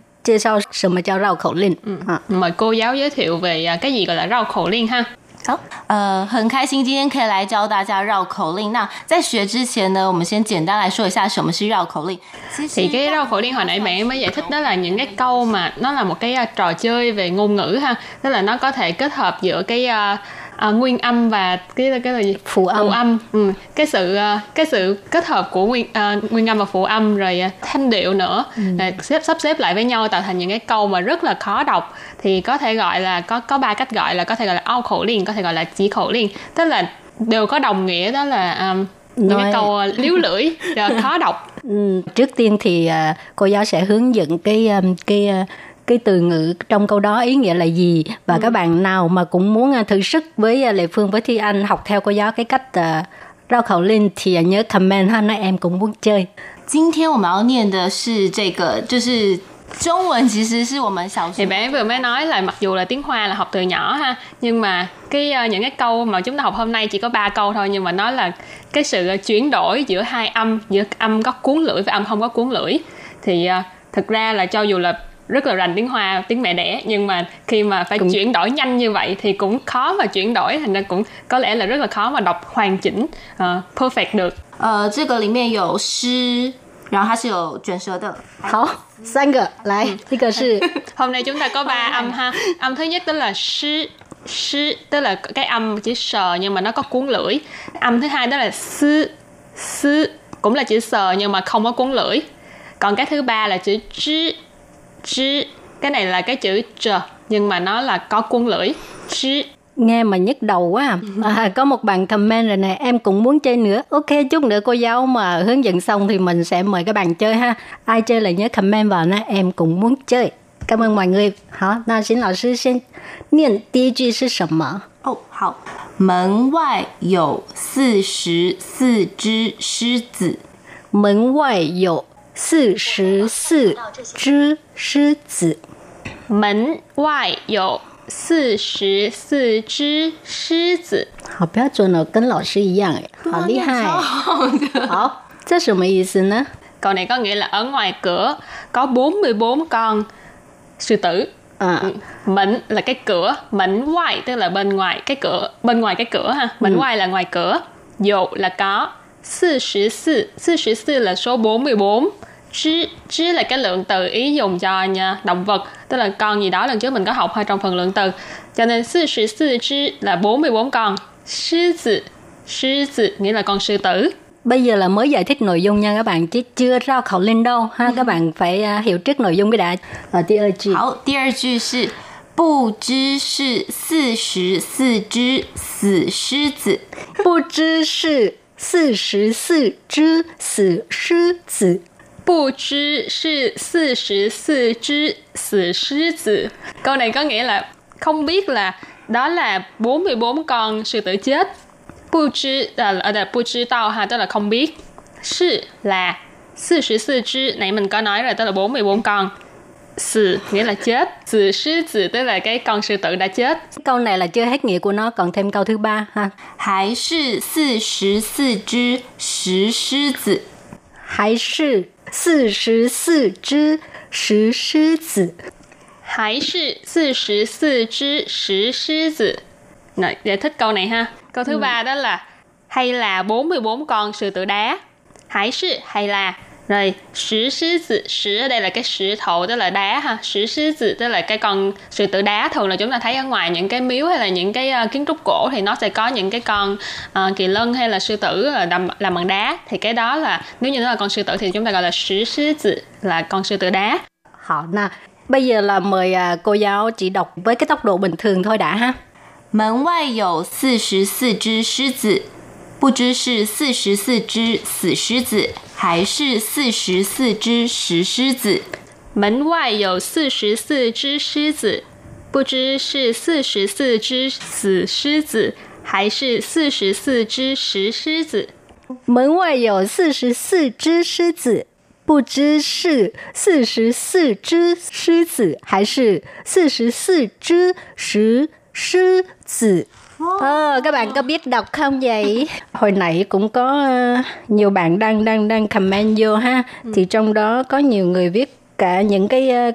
介绍什么叫绕口令。嗯啊，mời cô giáo giới thiệu về cái gì gọi là 绕口令哈。好，呃，很开心今天可以来教大家绕口令。那在学之前呢，我们先简单来说一下什么是绕口令。thì cái 绕口令hồi nãy mẹ mới giải thích đó là những cái câu mà nó là một cái uh, trò chơi về ngôn ngữ ha, tức là nó có thể kết hợp giữa cái uh, à, nguyên âm và cái cái là gì? Phụ âm, phụ âm. Ừ. cái sự à, cái sự kết hợp của nguyên à, nguyên âm và phụ âm rồi à, thanh điệu nữa. Ừ. rồi xếp sắp xếp lại với nhau tạo thành những cái câu mà rất là khó đọc. Thì có thể gọi là có có ba cách gọi là có thể gọi là ao khẩu liền có thể gọi là chỉ khẩu liền. Tức là đều có đồng nghĩa đó là um, những Nói... cái câu uh, liếu lưỡi khó đọc. Ừ, trước tiên thì uh, cô giáo sẽ hướng dẫn cái um, cái uh, cái từ ngữ trong câu đó ý nghĩa là gì và ừ. các bạn nào mà cũng muốn à, thử sức với à, Lệ Phương với Thi Anh học theo cô giáo cái cách uh, rao khẩu lên thì nhớ comment ha nói em cũng muốn chơi. 今天我们要念的是这个，就是中文其实是我们小学。thì bé vừa mới nói là mặc dù là tiếng Hoa là học từ nhỏ ha, nhưng mà cái uh, những cái câu mà chúng ta học hôm nay chỉ có ba câu thôi nhưng mà nó là cái sự uh, chuyển đổi giữa hai âm, giữa âm có cuốn lưỡi và âm không có cuốn lưỡi. Thì uh, thực ra là cho dù là rất là rành tiếng hoa tiếng mẹ đẻ nhưng mà khi mà phải cũng... chuyển đổi nhanh như vậy thì cũng khó mà chuyển đổi thành ra cũng có lẽ là rất là khó mà đọc hoàn chỉnh uh, perfect được 呃，这个里面有诗，然后它是有卷舌的。好，三个来，一个是 hôm nay chúng ta có ba âm ha. Âm thứ nhất đó là sư sư tức là cái âm chữ sờ nhưng mà nó có cuốn lưỡi. Âm thứ hai đó là sư sư cũng là chữ sờ nhưng mà không có cuốn lưỡi. Còn cái thứ ba là chữ chữ chứ cái này là cái chữ ch nhưng mà nó là có cuốn lưỡi chứ nghe mà nhức đầu quá à. à, có một bạn comment rồi nè em cũng muốn chơi nữa ok chút nữa cô giáo mà hướng dẫn xong thì mình sẽ mời các bạn chơi ha ai chơi là nhớ comment vào nè em cũng muốn chơi cảm ơn mọi người 好那邢老师先念第一句是什么哦好门外有四十四只狮子门外有 四十四只狮子，门外有四十四只狮子。好标准哦，跟老师一样哎，好厉害！好，这什么意思呢？Câu này có nghĩa là ở ngoài cửa có 44 con sư tử. À. Mệnh là cái cửa, mệnh ngoài tức là bên ngoài cái cửa, bên ngoài cái cửa ha. Mệnh ừ. ngoài là ngoài cửa. Dụ là có. 44, 44 là số 44 Chứ, chứ là cái lượng từ ý dùng cho nha, động vật tức là con gì đó lần trước mình có học hơi trong phần lượng từ cho nên 44 chứ là 44 con sư tử sư tử nghĩa là con sư tử bây giờ là mới giải thích nội dung nha các bạn chứ chưa ra khẩu lên đâu ha các bạn phải uh, hiểu trước nội dung cái đã ở第二句好，第二句是不知是四十四只死狮子，不知是 四十四只死狮子。不知是四十四只死狮子. Câu này có nghĩa là không biết là đó là 44 con sư tử chết. Bu zhi là ở đây bu zhi tao ha, tức là không biết. Sư là 44 只, nãy mình có nói rồi, tức là 44 con. Sì nghĩa là chết, sì sư sì tức là cái con sư tử đã chết. Câu này là chưa hết nghĩa của nó, còn thêm câu thứ ba ha. Hãy sư sì sư sư chứ sư sư tử. Hãy sư sì sư sư chứ sư sư tử. Hãy sư sì sư sư chứ sư sư tử. Giải thích câu này ha. Câu thứ ừ. ba đó là hay là 44 con sư tử đá. Hãy sư hay là rồi sử sư tử sử ở đây là cái sử thổ tức là đá ha sử sư tử tức là cái con sư tử đá thường là chúng ta thấy ở ngoài những cái miếu hay là những cái uh, kiến trúc cổ thì nó sẽ có những cái con uh, kỳ lân hay là sư tử làm làm bằng đá thì cái đó là nếu như nó là con sư tử thì chúng ta gọi là sử sư tử là con sư tử đá Hảo nè, bây giờ là mời à, cô giáo chỉ đọc với cái tốc độ bình thường thôi đã ha. 门外有四十四只狮子， 不知是四十四只死狮子，还是四十四只石狮子。门外有四十四只狮子，不知是四十四只死狮子，还是四十四只石狮子。门外有四十四只狮子，不知是四十四只狮子还是四十四只石狮子。Ờ, các bạn có biết đọc không vậy? Hồi nãy cũng có ờ, nhiều bạn đang đang đang comment vô ha. Thì trong đó có nhiều người viết cả những cái ờ,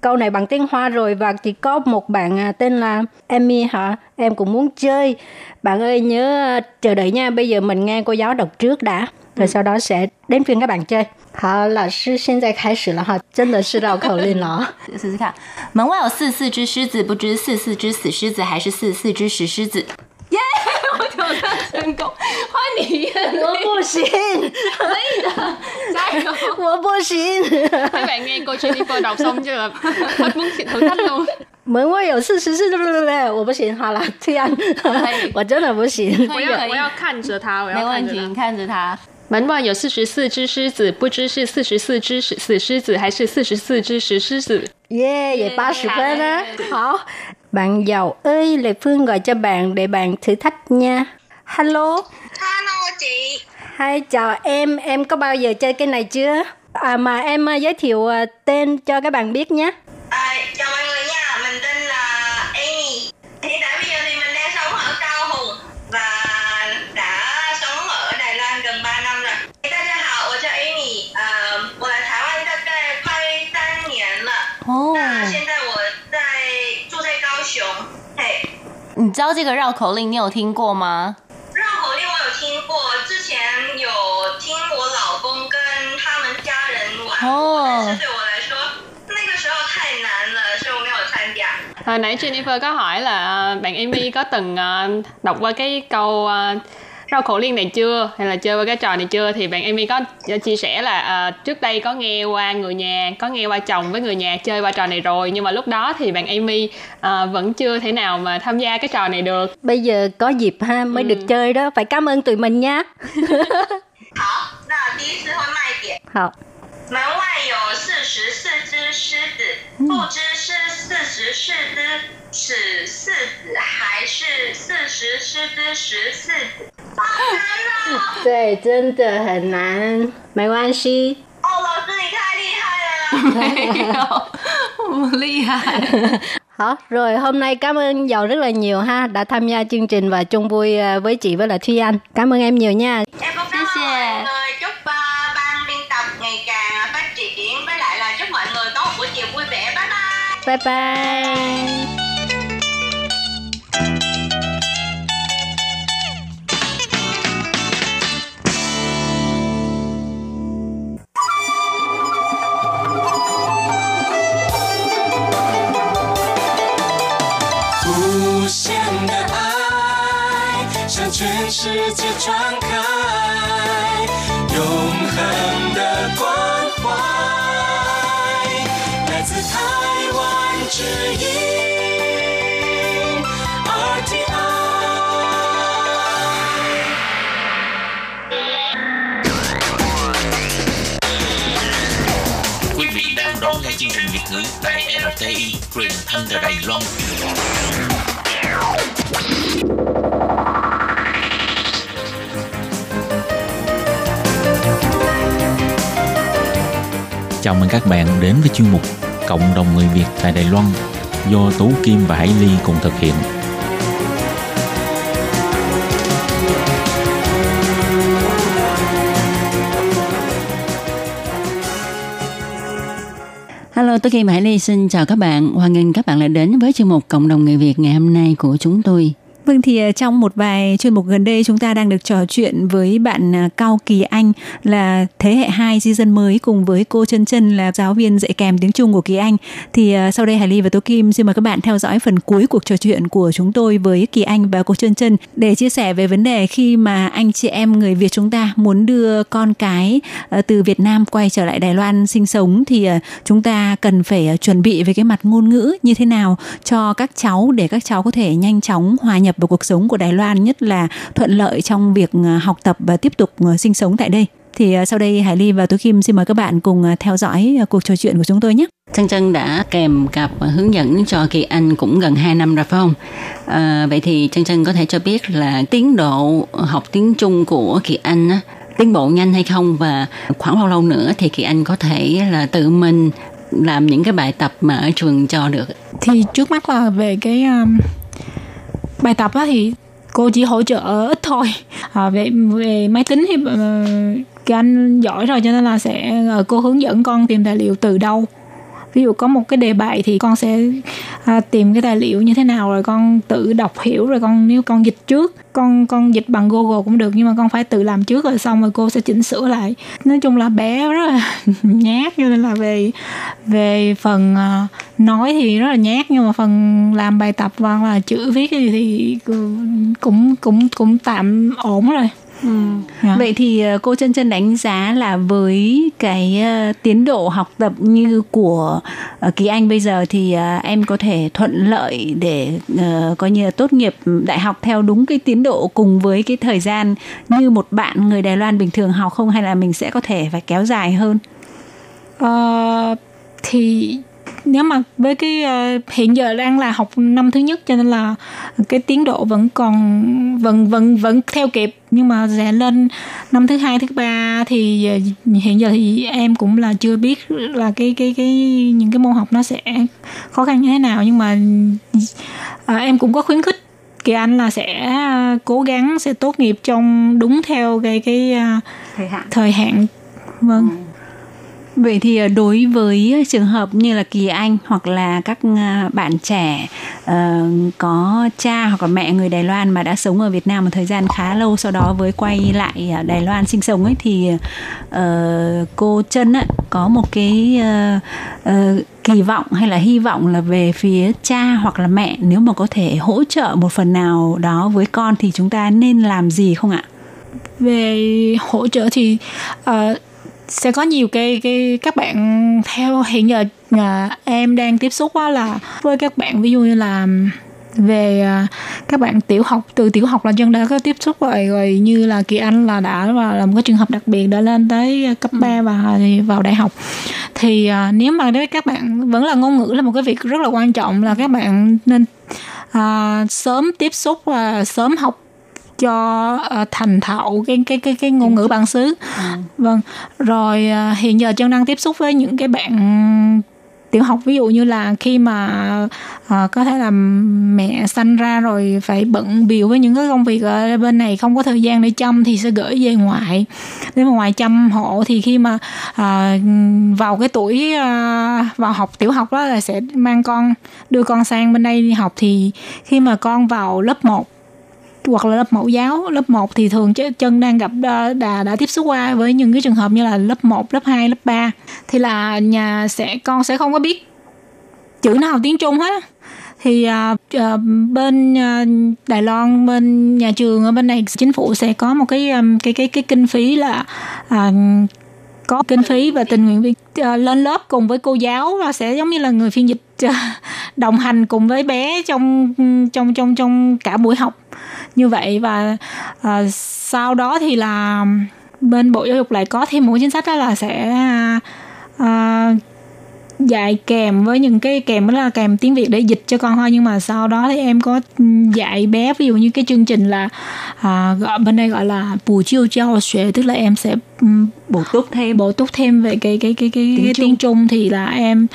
câu này bằng tiếng Hoa rồi và chỉ có một bạn à, tên là Emmy hả? Em cũng muốn chơi. Bạn ơi nhớ ờ, chờ đợi nha. Bây giờ mình nghe cô giáo đọc trước đã. Rồi sau đó sẽ đến phiên các bạn chơi. 好，老师现在开始了哈，真的是绕口令了啊！试试看，门外有四四只狮子，不知四四只死狮子还是四四只石狮子。耶！我挑战成功，换你演。我不行，可以的，加油！我不行。Các bạn nghe cô Jennifer đọc xong chưa là hết muốn thử thách luôn. 门外有四十四，对不对？对？我不行，好了，这样我真的不行。我要我要看着他，我要没问题，看着他。你看着他。门外有四十四只狮子，不知是四十四只死死狮子还是四十四只石狮子。Yeah, vậy 30 phân á. Hảo. Bạn giàu ơi, Lê Phương gọi cho bạn để bạn thử thách nha. Hello. Hello chị. Hi, chào em. Em có bao giờ chơi cái này chưa? À mà em à, giới thiệu à, tên cho các bạn biết nhé. 你知道这个绕口令你有听过吗？绕口令我有听过，之前有听我老公跟他们家人玩过，哦但是对我来说那个时候太难了，所以我没有参加。Hồi nãy Jennifer có hỏi là bạn Amy có từng à, đọc qua cái câu à, rau khổ liên này chưa hay là chơi qua cái trò này chưa thì bạn Amy có chia sẻ là à, trước đây có nghe qua người nhà có nghe qua chồng với người nhà chơi qua trò này rồi nhưng mà lúc đó thì bạn Amy à, vẫn chưa thể nào mà tham gia cái trò này được Bây giờ có dịp ha mới được chơi đó. Phải cảm ơn tụi mình nha. 好，那第一次会慢一点。 Hảo. 门外有四十四只狮子，不知是四十四只死四子，还是四十四只石四子。好难哦！对，真的很难。没关系。哦，老师你太厉害了。没有，不厉害。 Hả? Rồi hôm nay cảm ơn Dầu rất là nhiều ha đã tham gia chương trình và chung vui à, với chị với là Thúy Anh. Cảm ơn em nhiều nha. Em cũng cảm ơn mọi người. Chúc 拜拜。无限的爱向全世界传开。Chương trình Việt ngữ tại RTI truyền thanh từ Đài Loan. Chào mừng các bạn đến với chuyên mục Cộng đồng người Việt tại Đài Loan do Tú Kim và Hải Ly cùng thực hiện. Hello, tôi Kim Hải Ly xin chào các bạn. Hoan nghênh các bạn lại đến với chương mục Cộng đồng người Việt ngày hôm nay của chúng tôi. Vâng thì ờ, trong một vài chuyên mục gần đây chúng ta đang được trò chuyện với bạn ờ, Cao Kỳ Anh là thế hệ 2 season mới cùng với cô Chân Chân là giáo viên dạy kèm tiếng Trung của Kỳ Anh. Thì ờ, sau đây Hải Ly và Tố Kim xin mời các bạn theo dõi phần cuối cuộc trò chuyện của chúng tôi với Kỳ Anh và cô Chân Chân để chia sẻ về vấn đề khi mà anh chị em người Việt chúng ta muốn đưa con cái từ Việt Nam quay trở lại Đài Loan sinh sống thì chúng ta cần phải chuẩn bị về cái mặt ngôn ngữ như thế nào cho các cháu để các cháu có thể nhanh chóng hòa nhập vào cuộc sống của Đài Loan nhất là thuận lợi trong việc ờ, học tập và tiếp tục ờ, sinh sống tại đây. Thì ờ, sau đây Hải Ly và Tú Kim xin mời các bạn cùng theo dõi cuộc trò chuyện của chúng tôi nhé. Chân Chân đã kèm cặp hướng dẫn cho Kỳ Anh cũng gần 2 năm rồi phải không? À, vậy thì Chân Chân có thể cho biết là tiến độ học tiếng Trung của Kỳ Anh á, tiến bộ nhanh hay không và khoảng bao lâu nữa thì Kỳ Anh có thể là tự mình làm những cái bài tập mà ở trường cho được? Thì trước mắt là về cái um, bài tập á thì cô chỉ hỗ trợ ít thôi. À, về về máy tính thì uh, cái anh giỏi rồi cho nên là sẽ uh, cô hướng dẫn con tìm tài liệu từ đâu ví dụ có một cái đề bài thì con sẽ à, tìm cái tài liệu như thế nào rồi con tự đọc hiểu rồi con nếu con dịch trước con con dịch bằng google cũng được nhưng mà con phải tự làm trước rồi xong rồi cô sẽ chỉnh sửa lại. Nói chung là bé rất là nhát cho nên là về về phần à, nói thì rất là nhát nhưng mà phần làm bài tập và là chữ viết thì, thì cũng cũng cũng tạm ổn rồi. Ừ. Vậy thì ờ, cô chân chân đánh giá là với cái uh, tiến độ học tập như của uh, Kỳ Anh bây giờ thì uh, em có thể thuận lợi để uh, coi như là tốt nghiệp đại học theo đúng cái tiến độ cùng với cái thời gian như một bạn người Đài Loan bình thường học không hay là mình sẽ có thể phải kéo dài hơn? Uh, thì nếu mà với cái uh, hiện giờ đang là học năm thứ nhất cho nên là cái tiến độ vẫn còn vẫn vẫn vẫn theo kịp. Nhưng mà sẽ lên năm thứ hai thứ ba thì uh, hiện giờ thì em cũng là chưa biết là cái cái cái những cái môn học nó sẽ khó khăn như thế nào. Nhưng mà uh, em cũng có khuyến khích kỳ anh là sẽ cố gắng sẽ tốt nghiệp trong đúng theo cái cái thời hạn. thời hạn. Vâng. Ừ Vậy thì ờ, đối với ờ, trường hợp như là Kỳ Anh hoặc là các ờ, bạn trẻ uh, có cha hoặc là mẹ người Đài Loan mà đã sống ở Việt Nam một thời gian khá lâu sau đó với quay lại Đài Loan sinh sống ấy thì uh, cô Trân á, có một cái uh, uh, kỳ vọng hay là hy vọng là về phía cha hoặc là mẹ nếu mà có thể hỗ trợ một phần nào đó với con thì chúng ta nên làm gì không ạ? Về hỗ trợ thì uh, sẽ có nhiều cái cái các bạn theo hiện giờ à, em đang tiếp xúc đó là với các bạn ví dụ như là về à, các bạn tiểu học từ tiểu học là chân đã có tiếp xúc rồi rồi như là kỳ anh là đã là một cái trường hợp đặc biệt đã lên tới cấp 3 ừ. và vào đại học thì à, nếu mà đấy các bạn vẫn là ngôn ngữ là một cái việc rất là quan trọng là các bạn nên à, sớm tiếp xúc và sớm học cho uh, thành thạo cái cái cái cái ngôn ngữ bản xứ. Ừ. vâng. Rồi uh, hiện giờ chân đang tiếp xúc với những cái bạn tiểu học ví dụ như là khi mà uh, có thể là mẹ sanh ra rồi phải bận biểu với những cái công việc ở bên này không có thời gian để chăm thì sẽ gửi về ngoại. Nếu mà ngoài chăm hộ thì khi mà uh, vào cái tuổi uh, vào học tiểu học đó là sẽ mang con đưa con sang bên đây đi học. Thì khi mà con vào lớp 1 hoặc là lớp mẫu giáo lớp 1 thì thường chân đang gặp đã, đã, đã tiếp xúc qua với những cái trường hợp như là lớp 1, lớp 2, lớp 3 thì là nhà sẽ con sẽ không có biết chữ nào tiếng Trung hết. Thì uh, uh, bên uh, Đài Loan bên nhà trường ở bên này chính phủ sẽ có một cái um, cái cái cái kinh phí là uh, có kinh phí và tình nguyện viên uh, lên lớp cùng với cô giáo và sẽ giống như là người phiên dịch uh, đồng hành cùng với bé trong trong trong trong cả buổi học như vậy và uh, sau đó thì là bên bộ giáo dục lại có thêm một chính sách đó là sẽ uh, dạy kèm với những cái kèm đó là kèm tiếng Việt để dịch cho con thôi. Nhưng mà sau đó thì em có dạy bé ví dụ như cái chương trình là à, gọi bên đây gọi là bù chiêu cho xuệ tức là em sẽ bổ túc thêm. bổ túc thêm về cái cái cái cái, tiếng, cái tiếng Trung thì là em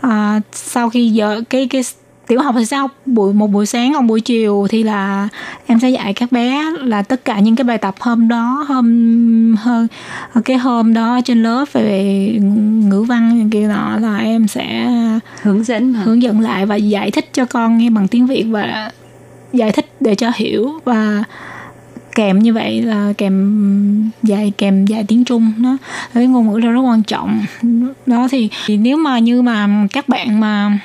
à, sau khi giờ cái cái tiểu học thì sao? Buổi một buổi sáng còn buổi chiều thì là em sẽ dạy các bé là tất cả những cái bài tập hôm đó hôm hơn cái hôm đó trên lớp về ngữ văn kia nọ là em sẽ hướng dẫn hướng dẫn lại và giải thích cho con nghe bằng tiếng việt và giải thích để cho hiểu và kèm như vậy là kèm dạy kèm dạy tiếng trung nó cái ngôn ngữ là rất quan trọng. Đó thì, thì nếu mà như mà các bạn mà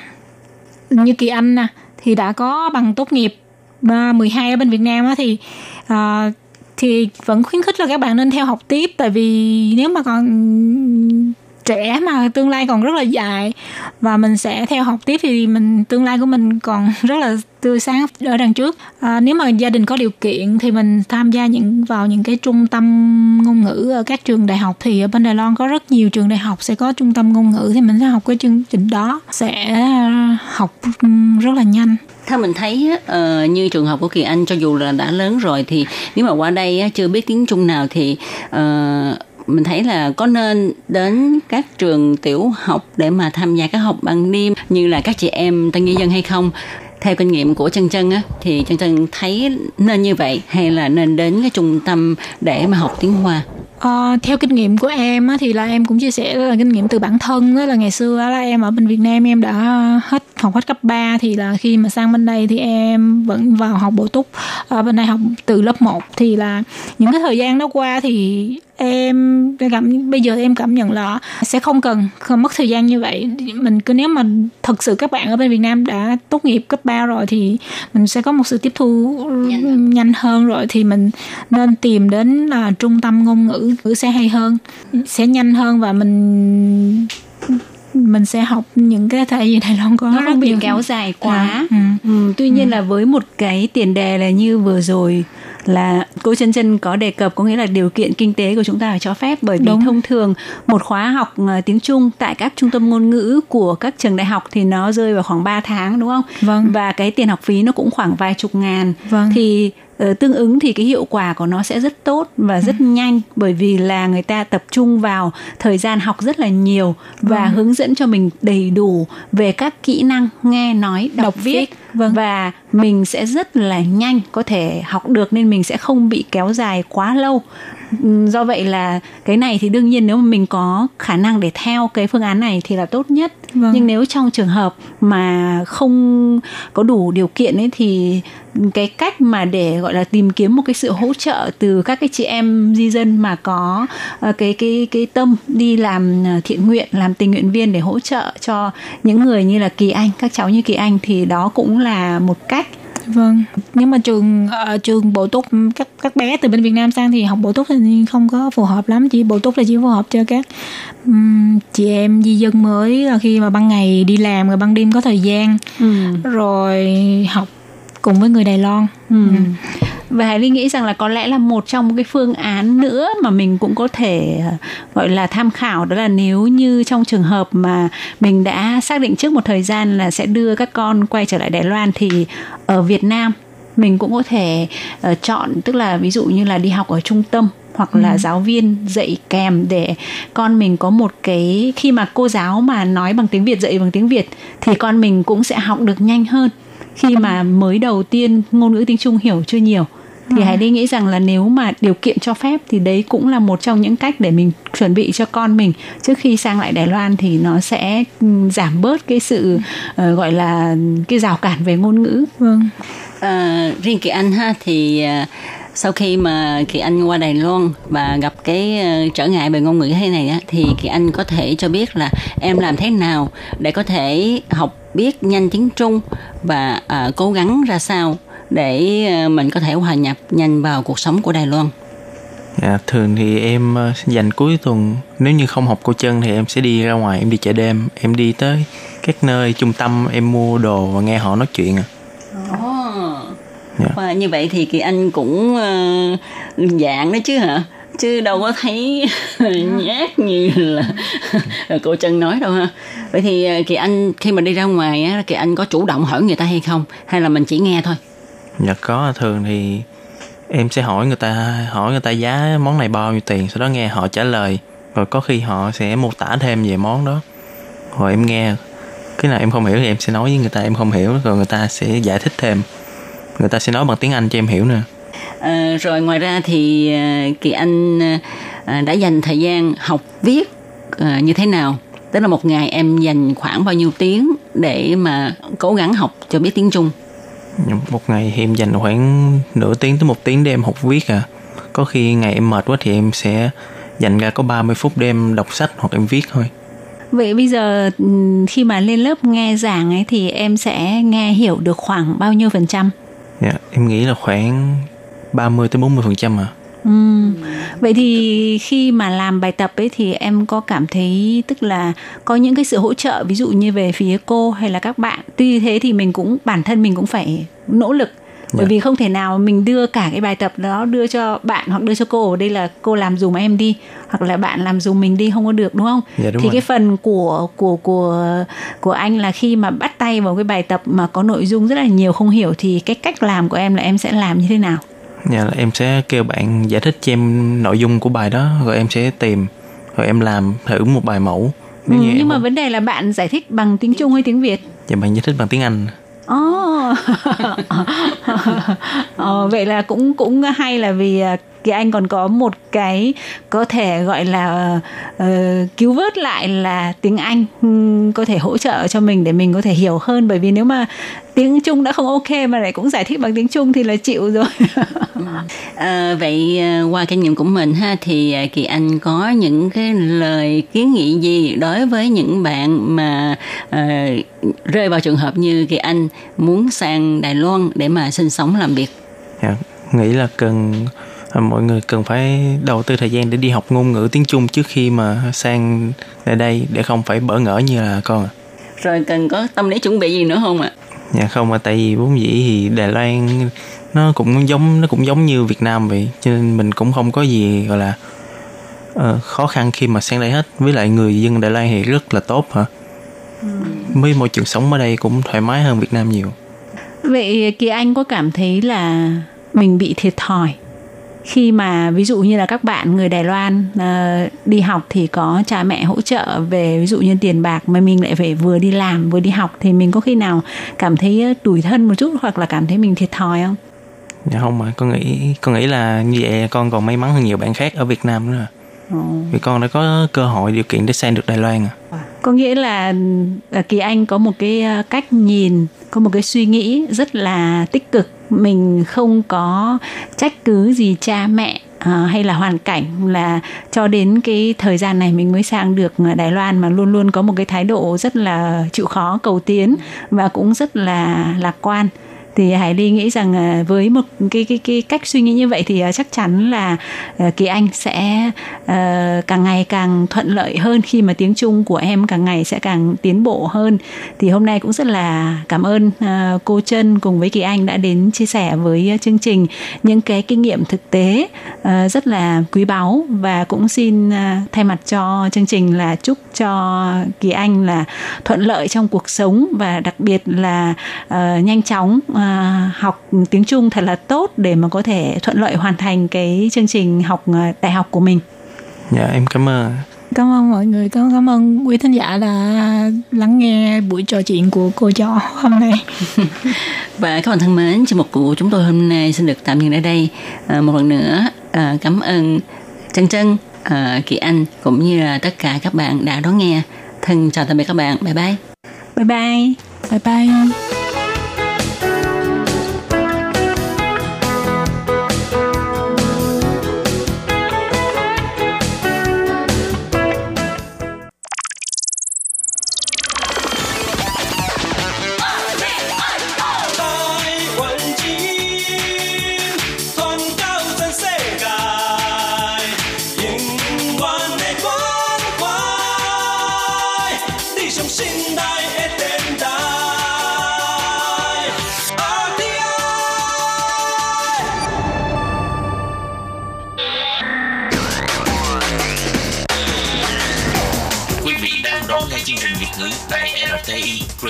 như kỳ anh nè thì đã có bằng tốt nghiệp à, 12 ở bên Việt Nam á thì uh, thì vẫn khuyến khích là các bạn nên theo học tiếp tại vì nếu mà còn trẻ mà tương lai còn rất là dài. Và mình sẽ theo học tiếp thì mình tương lai của mình còn rất là tươi sáng ở đằng trước. À, nếu mà gia đình có điều kiện thì mình tham gia những vào những cái trung tâm ngôn ngữ ở các trường đại học. Thì ở bên Đài Loan có rất nhiều trường đại học sẽ có trung tâm ngôn ngữ thì mình sẽ học cái chương trình đó. Sẽ ờ, học ừ, rất là nhanh. Theo mình thấy uh, như trường hợp của kỳ anh cho dù là đã lớn rồi thì nếu mà qua đây chưa biết tiếng trung nào thì uh, mình thấy là có nên đến các trường tiểu học để mà tham gia các học bằng niêm như là các chị em tân nhân dân hay không? Theo kinh nghiệm của chân chân á thì chân chân thấy nên như vậy hay là nên đến cái trung tâm để mà học tiếng hoa? À, theo kinh nghiệm của em á, thì là em cũng chia sẻ là kinh nghiệm từ bản thân đó là ngày xưa là em ở bên Việt Nam em đã hết học hết cấp 3 thì là khi mà sang bên đây thì em vẫn vào học bổ túc. Ở bên đây học từ lớp 1 thì là những cái thời gian đó qua thì em cảm bây giờ em cảm nhận là sẽ không cần không mất thời gian như vậy mình cứ nếu mà thực sự các bạn ở bên Việt Nam đã tốt nghiệp cấp 3 rồi thì mình sẽ có một sự tiếp thu nhanh, nhanh hơn rồi thì mình nên tìm đến là trung tâm ngôn ngữ ngữ sẽ hay hơn sẽ nhanh hơn và mình mình sẽ học những cái tại vì Đài Loan có nó không bị kéo dài quá à, ừ. Ừ, tuy nhiên ừ. là với một cái tiền đề là như vừa rồi là cô chân chân có đề cập có nghĩa là điều kiện kinh tế của chúng ta phải cho phép bởi vì Đúng. thông thường một khóa học ờ, tiếng Trung tại các trung tâm ngôn ngữ của các trường đại học thì nó rơi vào khoảng 3 tháng đúng không? Vâng. Và cái tiền học phí nó cũng khoảng vài chục ngàn. Vâng. Thì uh, tương ứng thì cái hiệu quả của nó sẽ rất tốt và rất ừ. nhanh bởi vì là người ta tập trung vào thời gian học rất là nhiều và vâng. hướng dẫn cho mình đầy đủ về các kỹ năng nghe nói đọc, đọc viết vâng. và mình sẽ rất là nhanh có thể học được nên mình sẽ không bị kéo dài quá lâu do vậy là cái này thì đương nhiên nếu mà mình có khả năng để theo cái phương án này thì là tốt nhất vâng. nhưng nếu trong trường hợp mà không có đủ điều kiện ấy thì cái cách mà để gọi là tìm kiếm một cái sự hỗ trợ từ các cái chị em di dân mà có uh, cái cái cái tâm đi làm uh, thiện nguyện làm tình nguyện viên để hỗ trợ cho những người như là kỳ anh các cháu như kỳ anh thì đó cũng là một cách vâng nhưng mà trường uh, trường bổ túc các các bé từ bên Việt Nam sang thì học bổ túc thì không có phù hợp lắm chỉ bổ túc là chỉ phù hợp cho các um, chị em di dân mới là khi mà ban ngày đi làm rồi ban đêm có thời gian ừ. rồi học cùng với người Đài Loan. Ừ. ừ. Và Hải Ly nghĩ rằng là có lẽ là một trong cái phương án nữa mà mình cũng có thể ờ, gọi là tham khảo đó là nếu như trong trường hợp mà mình đã xác định trước một thời gian là sẽ đưa các con quay trở lại Đài Loan thì ở Việt Nam mình cũng có thể uh, chọn tức là ví dụ như là đi học ở trung tâm hoặc là ừ. giáo viên dạy kèm để con mình có một cái khi mà cô giáo mà nói bằng tiếng Việt dạy bằng tiếng Việt thì con mình cũng sẽ học được nhanh hơn khi mà mới đầu tiên ngôn ngữ tiếng Trung hiểu chưa nhiều thì Hải đi nghĩ rằng là nếu mà điều kiện cho phép thì đấy cũng là một trong những cách để mình chuẩn bị cho con mình trước khi sang lại Đài Loan thì nó sẽ ừ, giảm bớt cái sự uh, gọi là cái rào cản về ngôn ngữ. Vâng. À, riêng kỳ anh ha thì uh, sau khi mà kỳ anh qua Đài Loan và gặp cái uh, trở ngại về ngôn ngữ thế này á thì kỳ anh có thể cho biết là em làm thế nào để có thể học biết nhanh tiếng Trung và uh, cố gắng ra sao để uh, mình có thể hòa nhập nhanh vào cuộc sống của Đài Loan. À, thường thì em dành cuối tuần nếu như không học cô chân thì em sẽ đi ra ngoài em đi chợ đêm em đi tới các nơi trung tâm em mua đồ và nghe họ nói chuyện à Dạ. Và như vậy thì Kỳ Anh cũng uh, dạng đó chứ hả? Chứ đâu có thấy nhát như là cô Trân nói đâu ha. Vậy thì ờ, Kỳ Anh khi mà đi ra ngoài á, Kỳ Anh có chủ động hỏi người ta hay không? Hay là mình chỉ nghe thôi? Dạ có, thường thì em sẽ hỏi người ta hỏi người ta giá món này bao nhiêu tiền sau đó nghe họ trả lời rồi có khi họ sẽ mô tả thêm về món đó rồi em nghe cái nào em không hiểu thì em sẽ nói với người ta em không hiểu rồi người ta sẽ giải thích thêm người ta sẽ nói bằng tiếng anh cho em hiểu nữa à, rồi ngoài ra thì kỳ anh à, đã dành thời gian học viết như thế nào? Tức là một ngày em dành khoảng bao nhiêu tiếng để mà cố gắng học cho biết tiếng trung? Một ngày thì em dành khoảng nửa tiếng tới một tiếng để em học viết à. Có khi ngày em mệt quá thì em sẽ dành ra có 30 phút để em đọc sách hoặc em viết thôi. Vậy bây giờ khi mà lên lớp nghe giảng ấy thì em sẽ nghe hiểu được khoảng bao nhiêu phần trăm? Dạ, em nghĩ là khoảng 30 tới 40 phần trăm à. Ừ. Vậy thì khi mà làm bài tập ấy thì em có cảm thấy tức là có những cái sự hỗ trợ ví dụ như về phía cô hay là các bạn. Tuy thế thì mình cũng bản thân mình cũng phải nỗ lực bởi yeah. Dạ. vì không thể nào mình đưa cả cái bài tập đó đưa cho bạn hoặc đưa cho cô ở đây là cô làm dùm em đi hoặc là bạn làm dùm mình đi không có được đúng không dạ, đúng thì rồi. cái phần của của của của anh là khi mà bắt tay vào cái bài tập mà có nội dung rất là nhiều không hiểu thì cái cách làm của em là em sẽ làm như thế nào dạ là em sẽ kêu bạn giải thích cho em nội dung của bài đó rồi em sẽ tìm rồi em làm thử một bài mẫu ừ, nhưng mà không... vấn đề là bạn giải thích bằng tiếng trung hay tiếng việt dạ bạn giải thích bằng tiếng anh Oh. ờ, vậy là cũng cũng hay là vì à, thì anh còn có một cái có thể gọi là uh, cứu vớt lại là tiếng Anh um, có thể hỗ trợ cho mình để mình có thể hiểu hơn bởi vì nếu mà tiếng Trung đã không ok mà lại cũng giải thích bằng tiếng Trung thì là chịu rồi. à, vậy qua kinh nghiệm của mình ha thì Kỳ Anh có những cái lời kiến nghị gì đối với những bạn mà uh, rơi vào trường hợp như Kỳ Anh muốn sang Đài Loan để mà sinh sống làm việc? Dạ, nghĩ là cần mọi người cần phải đầu tư thời gian để đi học ngôn ngữ tiếng Trung trước khi mà sang lại đây để không phải bỡ ngỡ như là con Rồi cần có tâm lý chuẩn bị gì nữa không ạ? Dạ không mà tại vì vốn dĩ thì Đài Loan nó cũng giống nó cũng giống như Việt Nam vậy cho nên mình cũng không có gì gọi là uh, khó khăn khi mà sang đây hết với lại người dân Đài Loan thì rất là tốt hả ừ. với môi trường sống ở đây cũng thoải mái hơn Việt Nam nhiều vậy Kỳ Anh có cảm thấy là mình bị thiệt thòi khi mà ví dụ như là các bạn người Đài Loan uh, đi học thì có cha mẹ hỗ trợ về ví dụ như tiền bạc mà mình lại phải vừa đi làm vừa đi học thì mình có khi nào cảm thấy tủi thân một chút hoặc là cảm thấy mình thiệt thòi không? Dạ không mà con nghĩ con nghĩ là như vậy con còn may mắn hơn nhiều bạn khác ở Việt Nam nữa. Ừ. Vì con đã có cơ hội điều kiện để sang được Đài Loan à. Có nghĩa là à, Kỳ Anh có một cái à, cách nhìn, có một cái suy nghĩ rất là tích cực. Mình không có trách cứ gì cha mẹ à, hay là hoàn cảnh là cho đến cái thời gian này mình mới sang được à, Đài Loan mà luôn luôn có một cái thái độ rất là chịu khó cầu tiến và cũng rất là lạc quan thì Hải Ly nghĩ rằng à, với một cái cái cái cách suy nghĩ như vậy thì à, chắc chắn là à, Kỳ Anh sẽ càng ngày càng thuận lợi hơn khi mà tiếng Trung của em càng ngày sẽ càng tiến bộ hơn. Thì hôm nay cũng rất là cảm ơn cô Trân cùng với Kỳ Anh đã đến chia sẻ với chương trình những cái kinh nghiệm thực tế rất là quý báu và cũng xin thay mặt cho chương trình là chúc cho Kỳ Anh là thuận lợi trong cuộc sống và đặc biệt là nhanh chóng học tiếng Trung thật là tốt để mà có thể thuận lợi hoàn thành cái chương trình học ờ, đại học của mình. Dạ em cảm ơn. Cảm ơn mọi người, cảm, cảm ơn quý thính giả đã lắng nghe buổi trò chuyện của cô cho hôm nay. Và các bạn thân mến, chương mục của chúng tôi hôm nay xin được tạm dừng ở đây. À, một lần nữa à, cảm ơn Trân Trân, à, Kỳ Anh cũng như là tất cả các bạn đã đón nghe. Thân chào tạm biệt các bạn. Bye bye. Bye bye. Bye bye.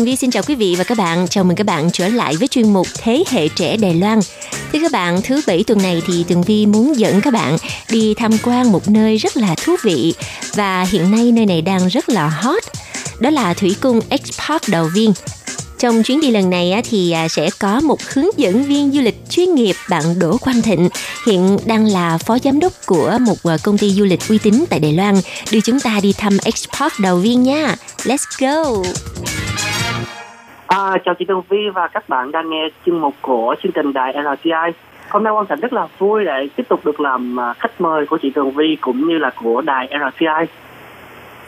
Tường Vi xin chào quý vị và các bạn. Chào mừng các bạn trở lại với chuyên mục Thế hệ trẻ Đài Loan. Thưa các bạn, thứ bảy tuần này thì Tường Vi muốn dẫn các bạn đi tham quan một nơi rất là thú vị và hiện nay nơi này đang rất là hot. Đó là Thủy cung X-Park Đầu Viên. Trong chuyến đi lần này thì à, sẽ có một hướng dẫn viên du lịch chuyên nghiệp bạn Đỗ Quang Thịnh, hiện đang là phó giám đốc của một à, công ty du lịch uy tín tại Đài Loan, đưa chúng ta đi thăm X-Park đầu Viên nha. Let's go! À, chào chị Tường Vi và các bạn đang nghe chương mục của chương trình đài LTI. Hôm nay Quang Thành rất là vui để tiếp tục được làm à, khách mời của chị Tường Vi cũng như là của đài LTI.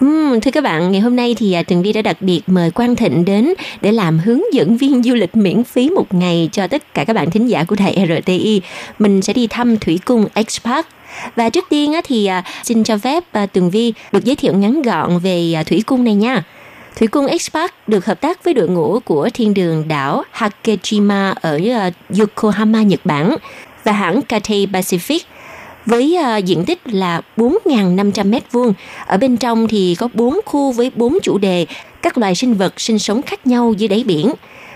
Ừm, thưa các bạn, ngày hôm nay thì à, Tường Vi đã đặc biệt mời Quang Thịnh đến để làm hướng dẫn viên du lịch miễn phí một ngày cho tất cả các bạn thính giả của đài RTI. Mình sẽ đi thăm Thủy cung X-Park. Và trước tiên thì à, xin cho phép Tường Vi được giới thiệu ngắn gọn về Thủy cung này nha. Thủy cung X-Park được hợp tác với đội ngũ của thiên đường đảo Hakejima ở ờ, Yokohama, Nhật Bản và hãng Cathay Pacific với ờ, diện tích là 4.500 m2. Ở bên trong thì có 4 khu với 4 chủ đề, các loài sinh vật sinh sống khác nhau dưới đáy biển.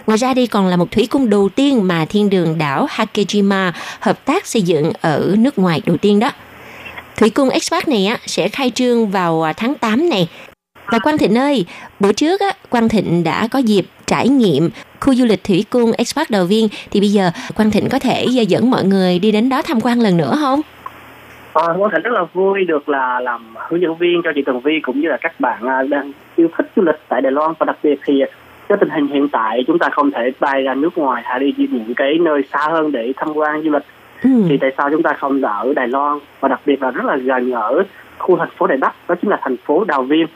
Ngoài ra đây còn là một thủy cung đầu tiên mà thiên đường đảo Hakejima hợp tác xây dựng ở nước ngoài đầu tiên đó. Thủy cung X-Park này á, sẽ khai trương vào ờ, tháng 8 này. Và Quang Thịnh ơi, bữa trước á, Quang Thịnh đã có dịp trải nghiệm khu du lịch thủy cung X-Park Đào Viên. Thì bây giờ Quang Thịnh có thể dẫn mọi người đi đến đó tham quan lần nữa không? À, Quang Thành rất là vui được là làm hướng dẫn viên cho chị Tường Vi cũng như là các bạn à, đang yêu thích du lịch tại Đài Loan. Và đặc biệt thì cho tình hình hiện tại chúng ta không thể bay ra nước ngoài hay đi những cái nơi xa hơn để tham quan du lịch. Ừ. thì tại sao chúng ta không ở Đài Loan? Và đặc biệt là rất là gần ở khu thành phố Đài Bắc đó chính là thành phố Đào Viên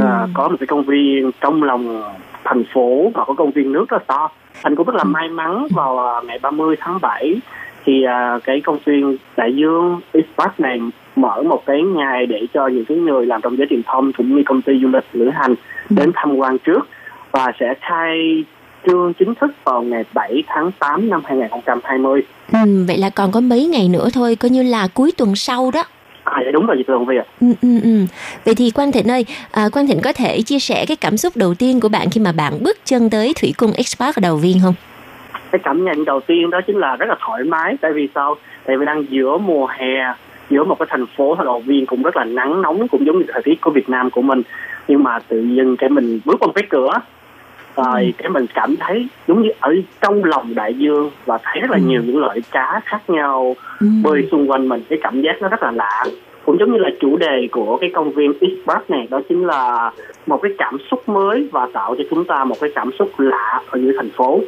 à, có một cái công viên trong lòng thành phố và có công viên nước rất là to thành cũng rất là may mắn vào à, ngày 30 tháng 7 thì à, cái công viên đại dương X Park này mở một cái ngày để cho những cái người làm trong giới truyền thông cũng như công ty du lịch lữ hành đến tham quan trước và sẽ khai trương chính thức vào ngày 7 tháng 8 năm 2020. Ừ, vậy là còn có mấy ngày nữa thôi, coi như là cuối tuần sau đó. À dạ đúng rồi chị Tường Vi ạ. Ừ, ừ, ừ. Vậy thì Quang Thịnh ơi, à, Quang Thịnh có thể chia sẻ cái cảm xúc đầu tiên của bạn khi mà bạn bước chân tới Thủy cung ở Đầu Viên không? Cái cảm nhận đầu tiên đó chính là rất là thoải mái tại vì sao? Tại vì đang giữa mùa hè giữa một cái thành phố Đầu Viên cũng rất là nắng nóng cũng giống như thời tiết của Việt Nam của mình nhưng mà tự nhiên cái mình bước qua một cái cửa rồi cái mình cảm thấy giống như ở trong lòng đại dương và thấy rất là nhiều những loại cá khác nhau bơi xung quanh mình cái cảm giác nó rất là lạ. Cũng giống như là chủ đề của cái công viên East Park này đó chính là một cái cảm xúc mới và tạo cho chúng ta một cái cảm xúc lạ ở giữa thành phố.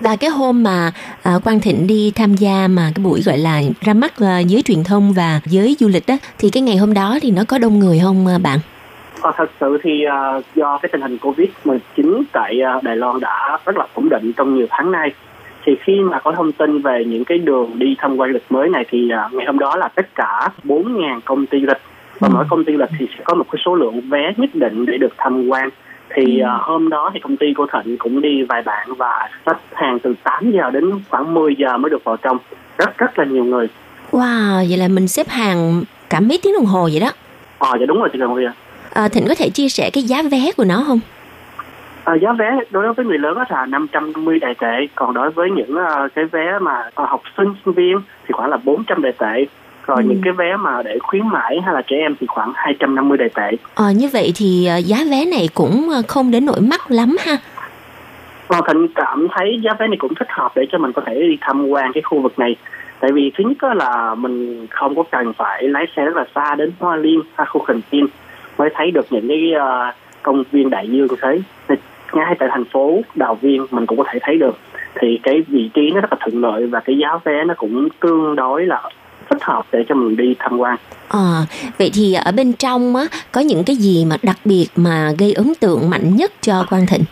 Và cái hôm mà à, Quang Thịnh đi tham gia mà cái buổi gọi là ra mắt à, giới truyền thông và giới du lịch đó thì cái ngày hôm đó thì nó có đông người không à, bạn? Ờ, thật sự thì à, do cái tình hình Covid-19 tại à, Đài Loan đã rất là ổn định trong nhiều tháng nay thì khi mà có thông tin về những cái đường đi tham quan lịch mới này thì à, ngày hôm đó là tất cả 4.000 công ty lịch và mỗi công ty lịch thì sẽ có một cái số lượng vé nhất định để được tham quan. Thì à, hôm đó thì công ty của Thịnh cũng đi vài bạn và xếp hàng từ 8 giờ đến khoảng 10 giờ mới được vào trong. Rất rất là nhiều người. Wow, vậy là mình xếp hàng cả mấy tiếng đồng hồ vậy đó. ờ dạ đúng rồi chị Đồng Viên À, Thịnh có thể chia sẻ cái giá vé của nó không? À, giá vé đối với người lớn là 550 đại tệ, còn đối với những à, cái vé mà à, học sinh sinh viên thì khoảng là 400 đại tệ. Rồi những cái vé mà để khuyến mãi hay là trẻ em thì khoảng 250 đại tệ. Ờ, như vậy thì à, giá vé này cũng à, không đến nỗi mắc lắm ha. Còn Thịnh cảm thấy giá vé này cũng thích hợp để cho mình có thể đi tham quan cái khu vực này. Tại vì thứ nhất là mình không có cần phải lái xe rất là xa đến Hoa Liên hay khu Khình Tiên mới thấy được những cái à, công viên đại dương thế. Thì ngay tại thành phố Đào Viên mình cũng có thể thấy được thì cái vị trí nó rất là thuận lợi và cái giá vé nó cũng tương đối là thích hợp để cho mình đi tham quan À, vậy thì ở bên trong á có những cái gì mà đặc biệt mà gây ấn tượng mạnh nhất cho Quang Thịnh?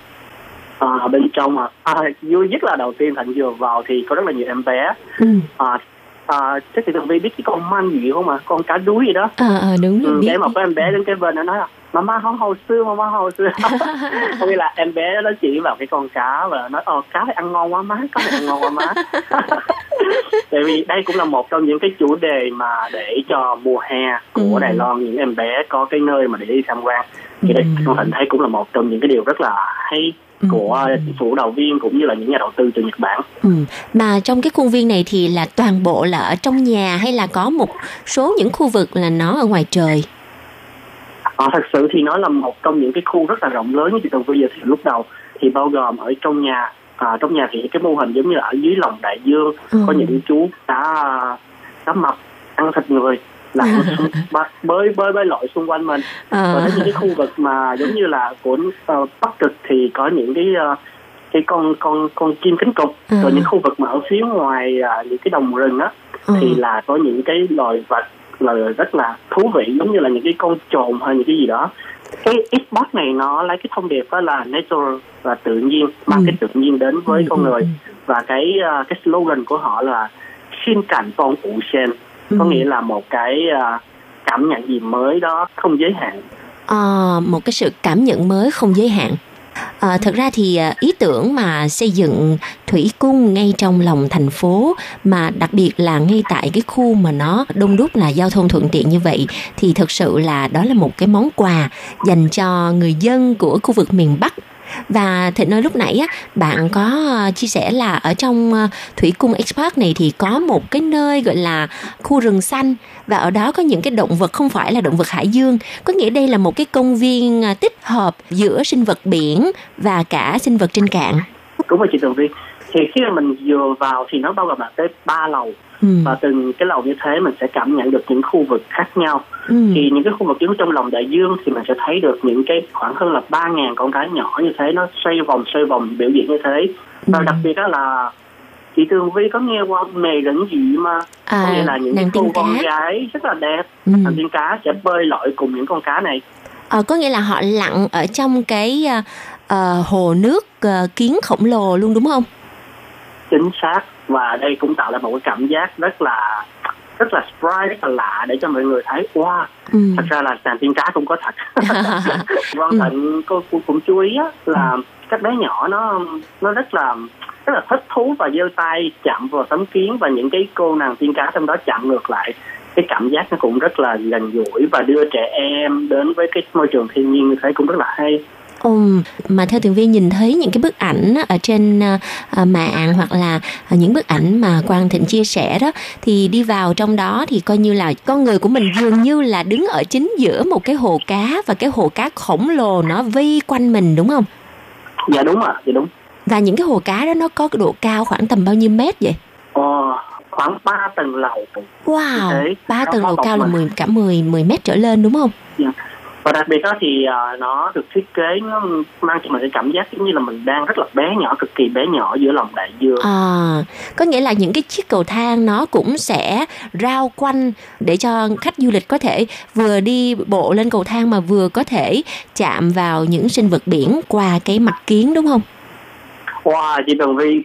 à, bên trong à, à, vui nhất là đầu tiên Thịnh vừa vào thì có rất là nhiều em bé Ừ. à, à, chắc thì Tường Vi biết cái con man gì không mà? Con cá đuối gì đó. À, à đúng rồi ừ, biết. để mà có em bé đến cái bên nó nói là mama không hồi xưa mama hồi xưa có nghĩa là em bé nó chỉ vào cái con cá và nói ờ cá này ăn ngon quá má cá này ăn ngon quá má. Tại vì đây cũng là một trong những cái chủ đề mà để cho mùa hè của Ừ. Đài Loan những em bé có cái nơi mà để đi tham quan. Thì đây Thịnh thấy cũng là một trong những cái điều rất là hay của chính phủ đầu viên cũng như là những nhà đầu tư từ Nhật Bản Ừ. Mà trong cái khuôn viên này thì là toàn bộ là ở trong nhà hay là có một số những khu vực là nó ở ngoài trời? Ờ, thật sự thì nó là một trong những cái khu rất là rộng lớn như chị Tường Vi giới thiệu lúc đầu thì bao gồm ở trong nhà à, trong nhà thì cái mô hình giống như là ở dưới lòng đại dương Ừ. có những chú cá cá mập ăn thịt người là bơi bơi bơi bơi lội xung quanh mình. Ờ. rồi đến những cái khu vực mà giống như là của uh, bắc cực thì có những cái ờ, cái con con con chim cánh cụt. Ừ. rồi những khu vực mà ở phía ngoài à, những cái đồng rừng á Ừ. thì là có những cái loài vật là rất là thú vị giống như là những cái con trồn hay những cái gì đó. Cái Xbox này nó lấy cái thông điệp đó là natural là tự nhiên mang cái tự nhiên đến với con người. và cái à, cái slogan của họ là xin cảnh phong ủ sen có Ừ. nghĩa là một cái à, cảm nhận gì mới đó không giới hạn Ờ, một cái sự cảm nhận mới không giới hạn. À, thật ra thì à, ý tưởng mà xây dựng thủy cung ngay trong lòng thành phố mà đặc biệt là ngay tại cái khu mà nó đông đúc là giao thông thuận tiện như vậy thì thực sự là đó là một cái món quà dành cho người dân của khu vực miền Bắc và Thịnh nói lúc nãy á, bạn có ờ, chia sẻ là ở trong ờ, thủy cung expert này thì có một cái nơi gọi là khu rừng xanh. Và ở đó có những cái động vật không phải là động vật hải dương. Có nghĩa đây là một cái công viên ờ, tích hợp giữa sinh vật biển và cả sinh vật trên cạn. Đúng rồi chị Tường Vi thì khi mà mình vừa vào thì nó bao gồm là tới ba lầu. Ừ. và từng cái lầu như thế mình sẽ cảm nhận được những khu vực khác nhau Ừ. thì những cái khu vực giống trong lòng đại dương thì mình sẽ thấy được những cái khoảng hơn là ba ngàn con cá nhỏ như thế nó xoay vòng xoay vòng biểu diễn như thế và Ừ. đặc biệt đó là chị Tường Vi có nghe qua mề rỉnh dị mà À, có nghĩa là những cô con gái rất là đẹp Ừ. nàng tiên cá sẽ bơi lội cùng những con cá này Ờ, có nghĩa là họ lặn ở trong cái à, ờ, hồ nước ờ, kiến khổng lồ luôn đúng không chính xác và đây cũng tạo ra một cái cảm giác rất là rất là sprite rất là lạ để cho mọi người thấy wow Ừ. thật ra là sàn tiên cá cũng có thật. Vâng Thịnh cô cũng, cũng chú ý á, là các bé nhỏ nó nó rất là rất là thích thú và giơ tay chạm vào tấm kiến và những cái cô nàng tiên cá trong đó chạm ngược lại. Cái cảm giác nó cũng rất là gần gũi và đưa trẻ em đến với cái môi trường thiên nhiên như thế cũng rất là hay Ừm, mà theo Tường Vi nhìn thấy những cái bức ảnh ở trên à, à, mạng hoặc là à, những bức ảnh mà Quang Thịnh chia sẻ đó thì đi vào trong đó thì coi như là con người của mình dường như là đứng ở chính giữa một cái hồ cá và cái hồ cá khổng lồ nó vây quanh mình đúng không? dạ đúng ạ dạ đúng Và những cái hồ cá đó nó có cái độ cao khoảng tầm bao nhiêu mét vậy? ờ, khoảng 3 tầng lầu Wow, ba tầng lầu cao là mình. 10 cả 10 10 mét trở lên đúng không? Dạ. Và đặc biệt đó thì à, nó được thiết kế nó mang cho mình cái cảm giác giống như là mình đang rất là bé nhỏ cực kỳ bé nhỏ giữa lòng đại dương À, có nghĩa là những cái chiếc cầu thang nó cũng sẽ rao quanh để cho khách du lịch có thể vừa đi bộ lên cầu thang mà vừa có thể chạm vào những sinh vật biển qua cái mặt kiến đúng không? Wow, chị Tường Vi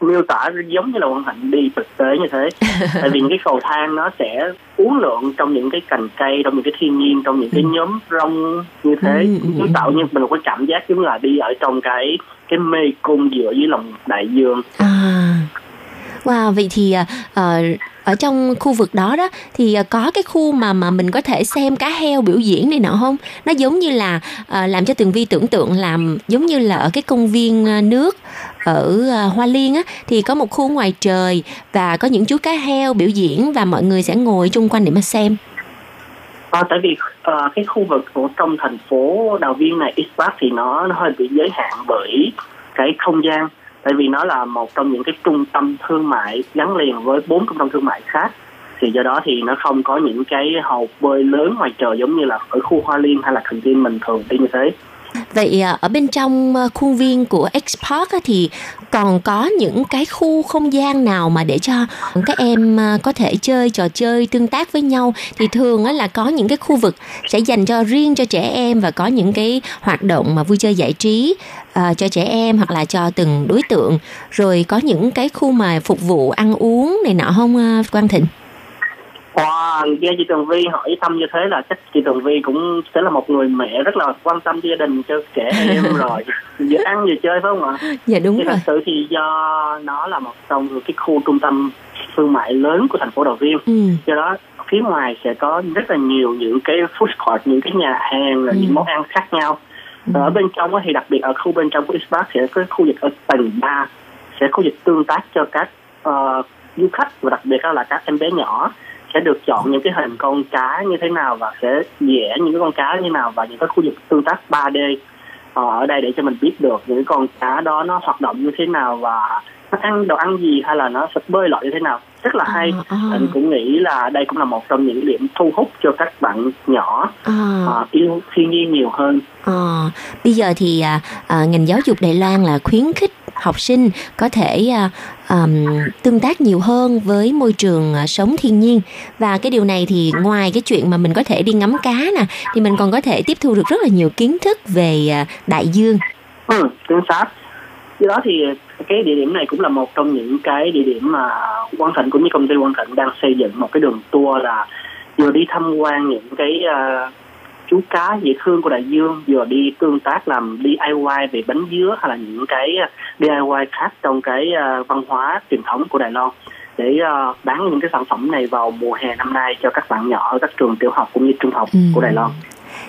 miêu tả giống như là Quang Hạnh đi thực tế như thế. Tại vì những cái cầu thang nó sẽ uốn lượn trong những cái cành cây trong những cái thiên nhiên trong những cái nhóm rong như thế. Nó tạo như mình cái cảm giác giống là đi ở trong cái cái mê cung giữa dưới lòng đại dương. À, wow, vậy thì uh, ở trong khu vực đó đó thì ờ, có cái khu mà mà mình có thể xem cá heo biểu diễn này nọ không? Nó giống như là uh, làm cho Tường Vi tưởng tượng làm giống như là ở cái công viên nước ở Hoa Liên á thì có một khu ngoài trời và có những chú cá heo biểu diễn và mọi người sẽ ngồi chung quanh để mà xem. À, tại vì uh, cái khu vực của trong thành phố Đào Viên này Ispat thì nó nó hơi bị giới hạn bởi cái không gian tại vì nó là một trong những cái trung tâm thương mại gắn liền với bốn trung tâm thương mại khác. Thì do đó thì nó không có những cái hồ bơi lớn ngoài trời giống như là ở khu Hoa Liên hay là Cần Viên mình thường đi như thế. Vậy à, ở bên trong ờ, khuôn viên của X Park thì còn có những cái khu không gian nào mà để cho các em ờ, có thể chơi, trò chơi, tương tác với nhau? Thì thường là có những cái khu vực sẽ dành cho riêng cho trẻ em và có những cái hoạt động mà vui chơi giải trí à, cho trẻ em hoặc là cho từng đối tượng rồi có những cái khu mà phục vụ ăn uống này nọ không à, Quang Thịnh? Wow, nghe chị Tường Vi hỏi thăm như thế là chắc chị Tường Vi cũng sẽ là một người mẹ rất là quan tâm gia đình cho trẻ em rồi vừa ăn vừa chơi phải không ạ? Dạ đúng thì rồi. thật sự thì do nó là một trong cái khu trung tâm thương mại lớn của thành phố Đào Viên Ừ. do đó phía ngoài sẽ có rất là nhiều những cái food court những cái nhà hàng rồi những món ăn khác nhau Ờ, ở bên trong thì đặc biệt ở khu bên trong của Ispark sẽ có khu vực ở tầng 3 sẽ có khu vực tương tác cho các uh, du khách và đặc biệt là các em bé nhỏ sẽ được chọn những cái hình con cá như thế nào và sẽ vẽ những cái con cá như nào và những cái khu vực tương tác 3D ờ, ở đây để cho mình biết được những con cá đó nó hoạt động như thế nào và nó ăn đồ ăn gì hay là nó sẽ bơi lội như thế nào rất là hay anh cũng nghĩ là đây cũng là một trong những điểm thu hút cho các bạn nhỏ À. ờ, yêu thiên nhiên nhiều hơn Ờ, bây giờ thì à, à, ngành giáo dục Đài Loan là khuyến khích học sinh có thể à, ờm, tương tác nhiều hơn với môi trường à, sống thiên nhiên và cái điều này thì ngoài cái chuyện mà mình có thể đi ngắm cá nè thì mình còn có thể tiếp thu được rất là nhiều kiến thức về à, đại dương. Ừ, chính xác. Do đó thì cái địa điểm này cũng là một trong những cái địa điểm mà Quang Thịnh cũng như công ty Quang Thịnh đang xây dựng một cái đường tour là vừa đi tham quan những cái uh, chú cá dễ thương của đại dương vừa đi tương tác làm DIY về bánh dứa hay là những cái DIY khác trong cái ờ, văn hóa truyền thống của Đài Loan để ờ, bán những cái sản phẩm này vào mùa hè năm nay cho các bạn nhỏ ở các trường tiểu học cũng như trung học của Đài Loan.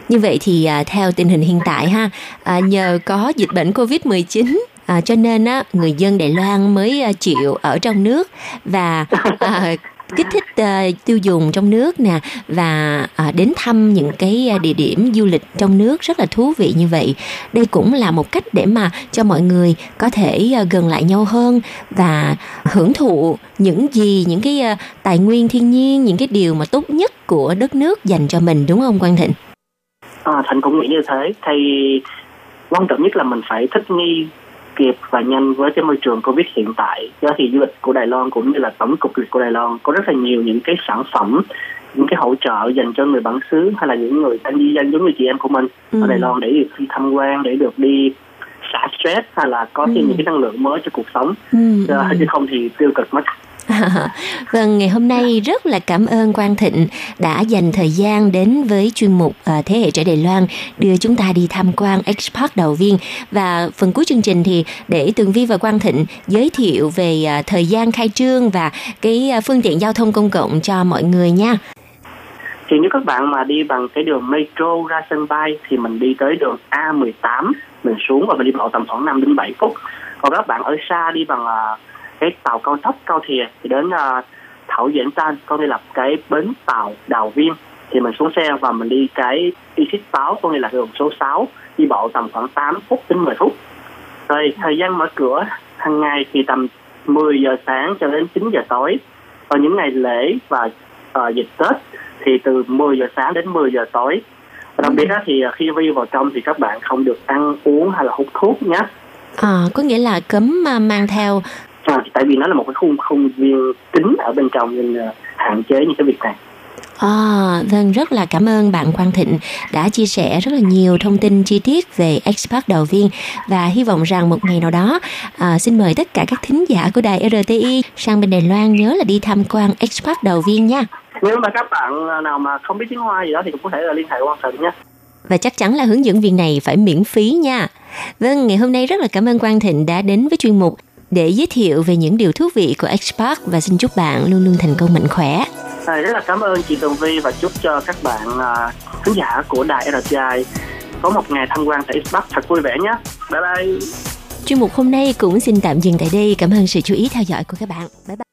Như vậy thì à, theo tình hình hiện tại ha, à, nhờ có dịch bệnh Covid-19 à, cho nên á người dân Đài Loan mới à, chịu ở trong nước và à, kích thích à, tiêu dùng trong nước nè và à, đến thăm những cái địa điểm du lịch trong nước rất là thú vị như vậy. Đây cũng là một cách để mà cho mọi người có thể à, gần lại nhau hơn và hưởng thụ những gì những cái à, tài nguyên thiên nhiên, những cái điều mà tốt nhất của đất nước dành cho mình đúng không Quang Thịnh? À, Thành cũng nghĩ như thế. Thì quan trọng nhất là mình phải thích nghi kịp và nhanh với cái môi trường Covid hiện tại. Do thì du lịch của Đài Loan cũng như là tổng cục du lịch của Đài Loan có rất là nhiều những cái sản phẩm, những cái hỗ trợ dành cho người bản xứ hay là những người đang di dân giống như chị em của mình Ừ. ở Đài Loan để được đi tham quan, để được đi xả stress hay là có thêm Ừ. những cái năng lượng mới cho cuộc sống. Ừ, Ờ, ừ. chứ không thì tiêu cực mất. vâng, ngày hôm nay rất là cảm ơn Quang Thịnh đã dành thời gian đến với chuyên mục ờ, Thế hệ trẻ Đài Loan đưa chúng ta đi tham quan Expo Đầu Viên và phần cuối chương trình thì để Tường Vi và Quang Thịnh giới thiệu về ờ, thời gian khai trương và cái ờ, phương tiện giao thông công cộng cho mọi người nha. thì nếu các bạn mà đi bằng cái đường metro ra sân bay thì mình đi tới đường A18 mình xuống và mình đi bộ tầm khoảng 5 đến 7 phút còn các bạn ở xa đi bằng cái tàu cao tốc cao thìa thì đến uh, Thảo Diễn Tan có nghĩa là cái bến tàu Đào Viên thì mình xuống xe và mình đi cái đi xích báo có nghĩa là đường số 6 đi bộ tầm khoảng 8 phút đến 10 phút. Rồi thời gian mở cửa hàng ngày thì tầm 10 giờ sáng cho đến 9 giờ tối. Vào những ngày lễ và ờ, uh, dịch Tết thì từ 10 giờ sáng đến 10 giờ tối. Và đặc biệt đó thì ờ, khi đi vào trong thì các bạn không được ăn uống hay là hút thuốc nhé. À, có nghĩa là cấm à, mang theo à, tại vì nó là một cái khung khung viên kính ở bên trong nên ờ, hạn chế những cái việc này À, vâng, rất là cảm ơn bạn Quang Thịnh đã chia sẻ rất là nhiều thông tin chi tiết về Expark Đầu Viên và hy vọng rằng một ngày nào đó à, xin mời tất cả các thính giả của đài RTI sang bên Đài Loan nhớ là đi tham quan Expark Đầu Viên nha. nếu mà các bạn ờ, nào mà không biết tiếng Hoa gì đó thì cũng có thể là liên hệ quan thịnh nhé Và chắc chắn là hướng dẫn viên này phải miễn phí nha. Vâng, ngày hôm nay rất là cảm ơn Quang Thịnh đã đến với chuyên mục để giới thiệu về những điều thú vị của Expark và xin chúc bạn luôn luôn thành công mạnh khỏe. à, rất là cảm ơn chị Tường Vi và chúc cho các bạn uh, khán giả của đài RTI có một ngày tham quan tại Bắc thật vui vẻ nhé bye bye Chuyên mục hôm nay cũng xin tạm dừng tại đây. Cảm ơn sự chú ý theo dõi của các bạn. Bye bye.